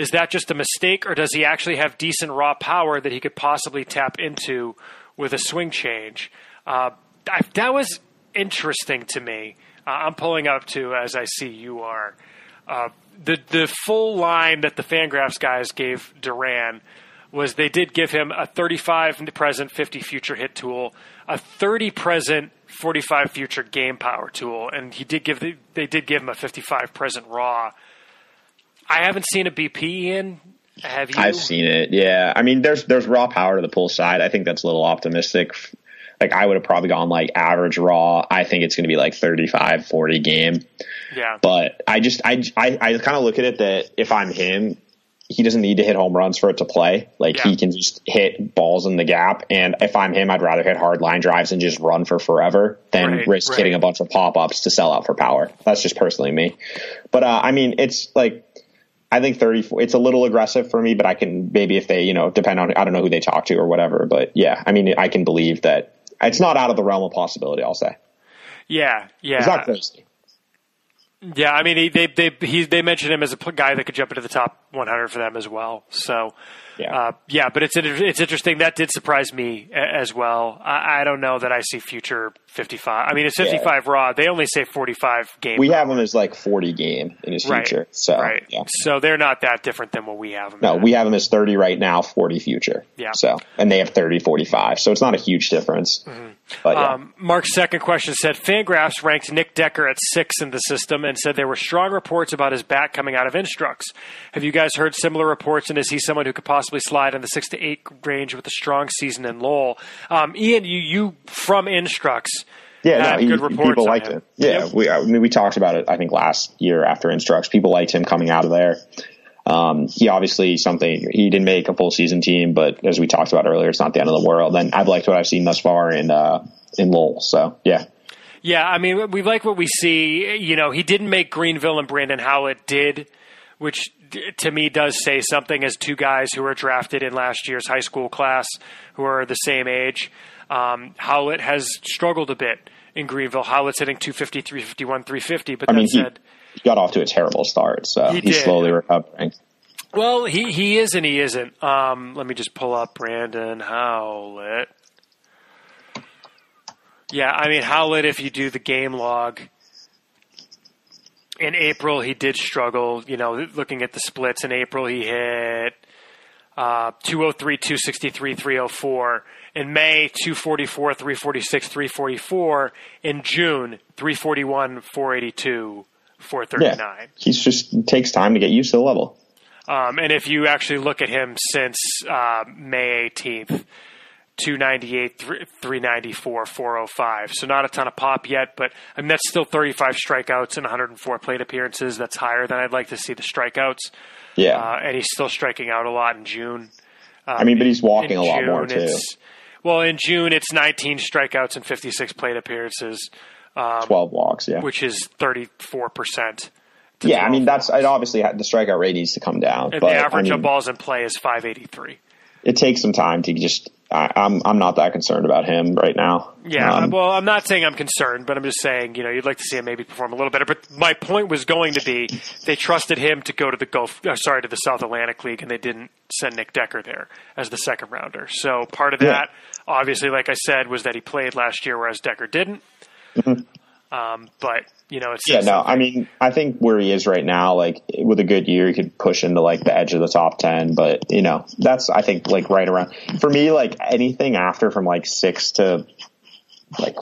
Is that just a mistake, or does he actually have decent raw power that he could possibly tap into with a swing change? Uh, I, that was interesting to me. Uh, I'm pulling up to as I see you are. Uh, the the full line that the Fangraphs guys gave Duran was they did give him a 35 present, 50 future hit tool, a 30 present, 45 future game power tool, and he did give the, they did give him a 55 present raw. I haven't seen a BP in. Have you? I've seen it. Yeah, I mean, there's there's raw power to the pull side. I think that's a little optimistic. Like I would have probably gone like average raw. I think it's going to be like 35, 40 game. Yeah. But I just I I, I kind of look at it that if I'm him, he doesn't need to hit home runs for it to play. Like Yeah. he can just hit balls in the gap. And if I'm him, I'd rather hit hard line drives and just run for forever than Right, risk right. hitting a bunch of pop ups to sell out for power. That's just personally me. But uh, I mean, it's like I think 34. It's a little aggressive for me, but I can maybe if they you know depend on I don't know who they talk to or whatever. But yeah, I mean, I can believe that it's not out of the realm of possibility. I'll say Yeah, yeah. it's not crazy. Yeah, I mean, he, they they he, they mentioned him as a guy that could jump into the top 100 for them as well. So, Yeah. uh, yeah, but it's it's interesting. That did surprise me as well. I, I don't know that I see future 55. I mean, it's 55 raw. They only say 45 game. We have him as like 40 game in his right, future. So right. yeah. So they're not that different than what we have. Them No, at. we have him as 30 right now, 40 future. Yeah. So, and they have 30, 45. So it's not a huge difference. But yeah. Um, Mark's second question said Fangraphs ranked Nick Decker at six in the system and said there were strong reports about his back coming out of Instructs. Have you guys heard similar reports? And is he someone who could possibly slide in the six to eight range with a strong season in Lowell? Um, Ian, you, you from Instructs. Yeah, no, he, good reports people liked him. him. Yeah, Yep. we, I mean, we talked about it, I think, last year after Instructs. People liked him coming out of there. Um, he obviously something, he didn't make a full season team, but as we talked about earlier, it's not the end of the world. And I've liked what I've seen thus far in, uh, in Lowell. So yeah. Yeah, I mean, we like what we see. You know, he didn't make Greenville and Brandon Howlett did, which to me does say something as two guys who were drafted in last year's high school class who are the same age. Um, Howlett has struggled a bit in Greenville. Howlett's hitting 250, 351, 350, but I mean, he, said, he got off to a terrible start. So He he's did. slowly recovering. well, he, he is and he isn't. Um, let me just pull up Brandon Howlett. Yeah, I mean Howlett. If you do the game log, in April he did struggle. You know, looking at the splits in April, he hit uh, 203, 263, 304. In May, 244, 346, 344. In June, 341, 482, 439. Yeah. He's just, takes time to get used to the level. Um, and if you actually look at him since uh, May 18th, 298, thr- 394, 405. So not a ton of pop yet, but I mean, that's still 35 strikeouts and 104 plate appearances. That's higher than I'd like to see the strikeouts. Yeah. Uh, and he's still striking out a lot in June. I mean, but he's walking In a lot June, more too. Well, in June, it's 19 strikeouts and 56 plate appearances, 12 walks. Yeah. which is 34%. Yeah, I 12 mean that's walks. it. Obviously, the strikeout rate needs to come down, And but the average I mean, of balls in play is 583. it takes some time to just. I, I'm I'm not that concerned about him right now. Yeah, Um, well, I'm not saying I'm concerned, but I'm just saying, you know, you'd like to see him maybe perform a little better. But my point was going to be they trusted him to go to the Gulf, uh, sorry, to the South Atlantic League, and they didn't send Nick Decker there as the second rounder. So part of Yeah. Obviously, like I said, was that he played last year, whereas Decker didn't. Um, but you know, it's Mm-hmm. yeah, no, I mean, I think where he is right now, like with a good year, he could push into like the edge of the top ten. But you know, that's I think like right around for me, like anything after from like six to like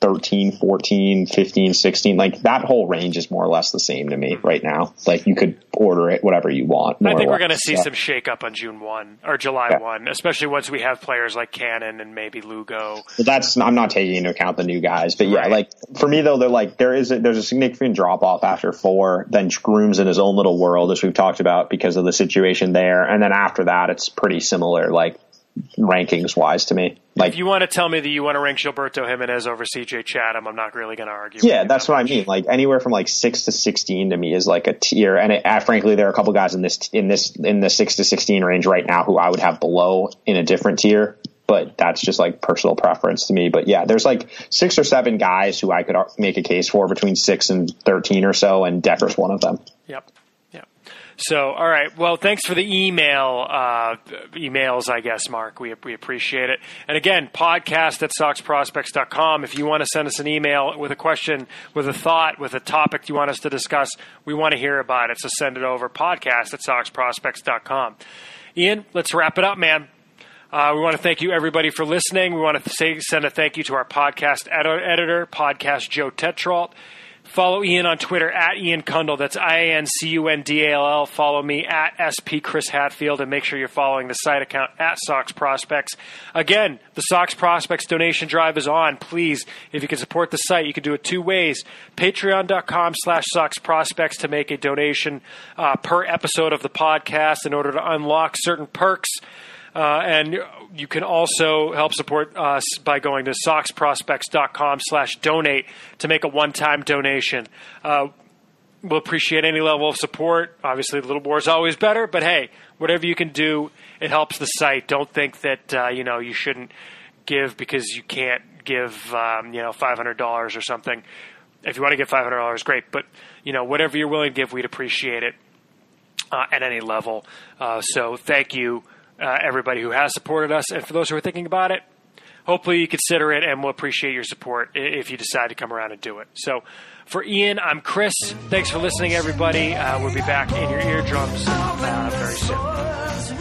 13, 14, 15, 16, like that whole range is more or less the same to me mm-hmm. right now. Like you could order it whatever you want. I think we're going to see so. some shake up on June one or July Yeah. one, especially once we have players like Cannon and maybe Lugo. But that's I'm not taking into account the new guys, but yeah, Right. like for me though, they're like there is a, there's a significant drop off after four. Then Groome's in his own little world, as we've talked about, because of the situation there, and then after that, it's pretty similar, like rankings wise to me. Like If you want to tell me that you want to rank Gilberto Jimenez over CJ Chatham, I'm not really going to argue. yeah, that's that what I mean. Like anywhere from like six to sixteen to me is like a tier, and it, uh, frankly, there are a couple guys in this in this in the six to sixteen range right now who I would have below in a different tier. But that's just like personal preference to me. But yeah, there's like six or seven guys who I could make a case for between six and thirteen or so, and Decker's one of them. Yep. So, all right. Well, thanks for the email, uh, emails, I guess, Mark. We, we appreciate it. And again, podcast at soxprospects.com. If you want to send us an email with a question, with a thought, with a topic you want us to discuss, we want to hear about it. So send it over, podcast at soxprospects.com. Ian, let's wrap it up, man. Uh, we want to thank you, everybody, for listening. We want to say, send a thank you to our podcast ed- editor, podcast Joe Tetrault. Follow Ian on Twitter at Ian Cundall. That's I A N C U N D A L L. Follow me at SP Chris Hatfield and make sure you're following the site account at Sox Prospects. Again, the Sox Prospects donation drive is on. Please, if you can support the site, you can do it two ways. Patreon.com slash Sox Prospects to make a donation uh, per episode of the podcast in order to unlock certain perks. Uh, and you can also help support us by going to soxprospects.com slash donate to make a one-time donation. Uh, we'll appreciate any level of support. Obviously, a little more is always better, but hey, whatever you can do, it helps the site. Don't think that, uh, you know, you shouldn't give because you can't give, um, you know, $500 or something. If you want to give $500, great. But, you know, whatever you're willing to give, we'd appreciate it uh, at any level. Uh, so thank you uh, everybody who has supported us. And for those who are thinking about it, hopefully you consider it and we'll appreciate your support if you decide to come around and do it. So for Ian, I'm Chris. Thanks for listening, everybody. Uh, we'll be back in your eardrums uh, very soon.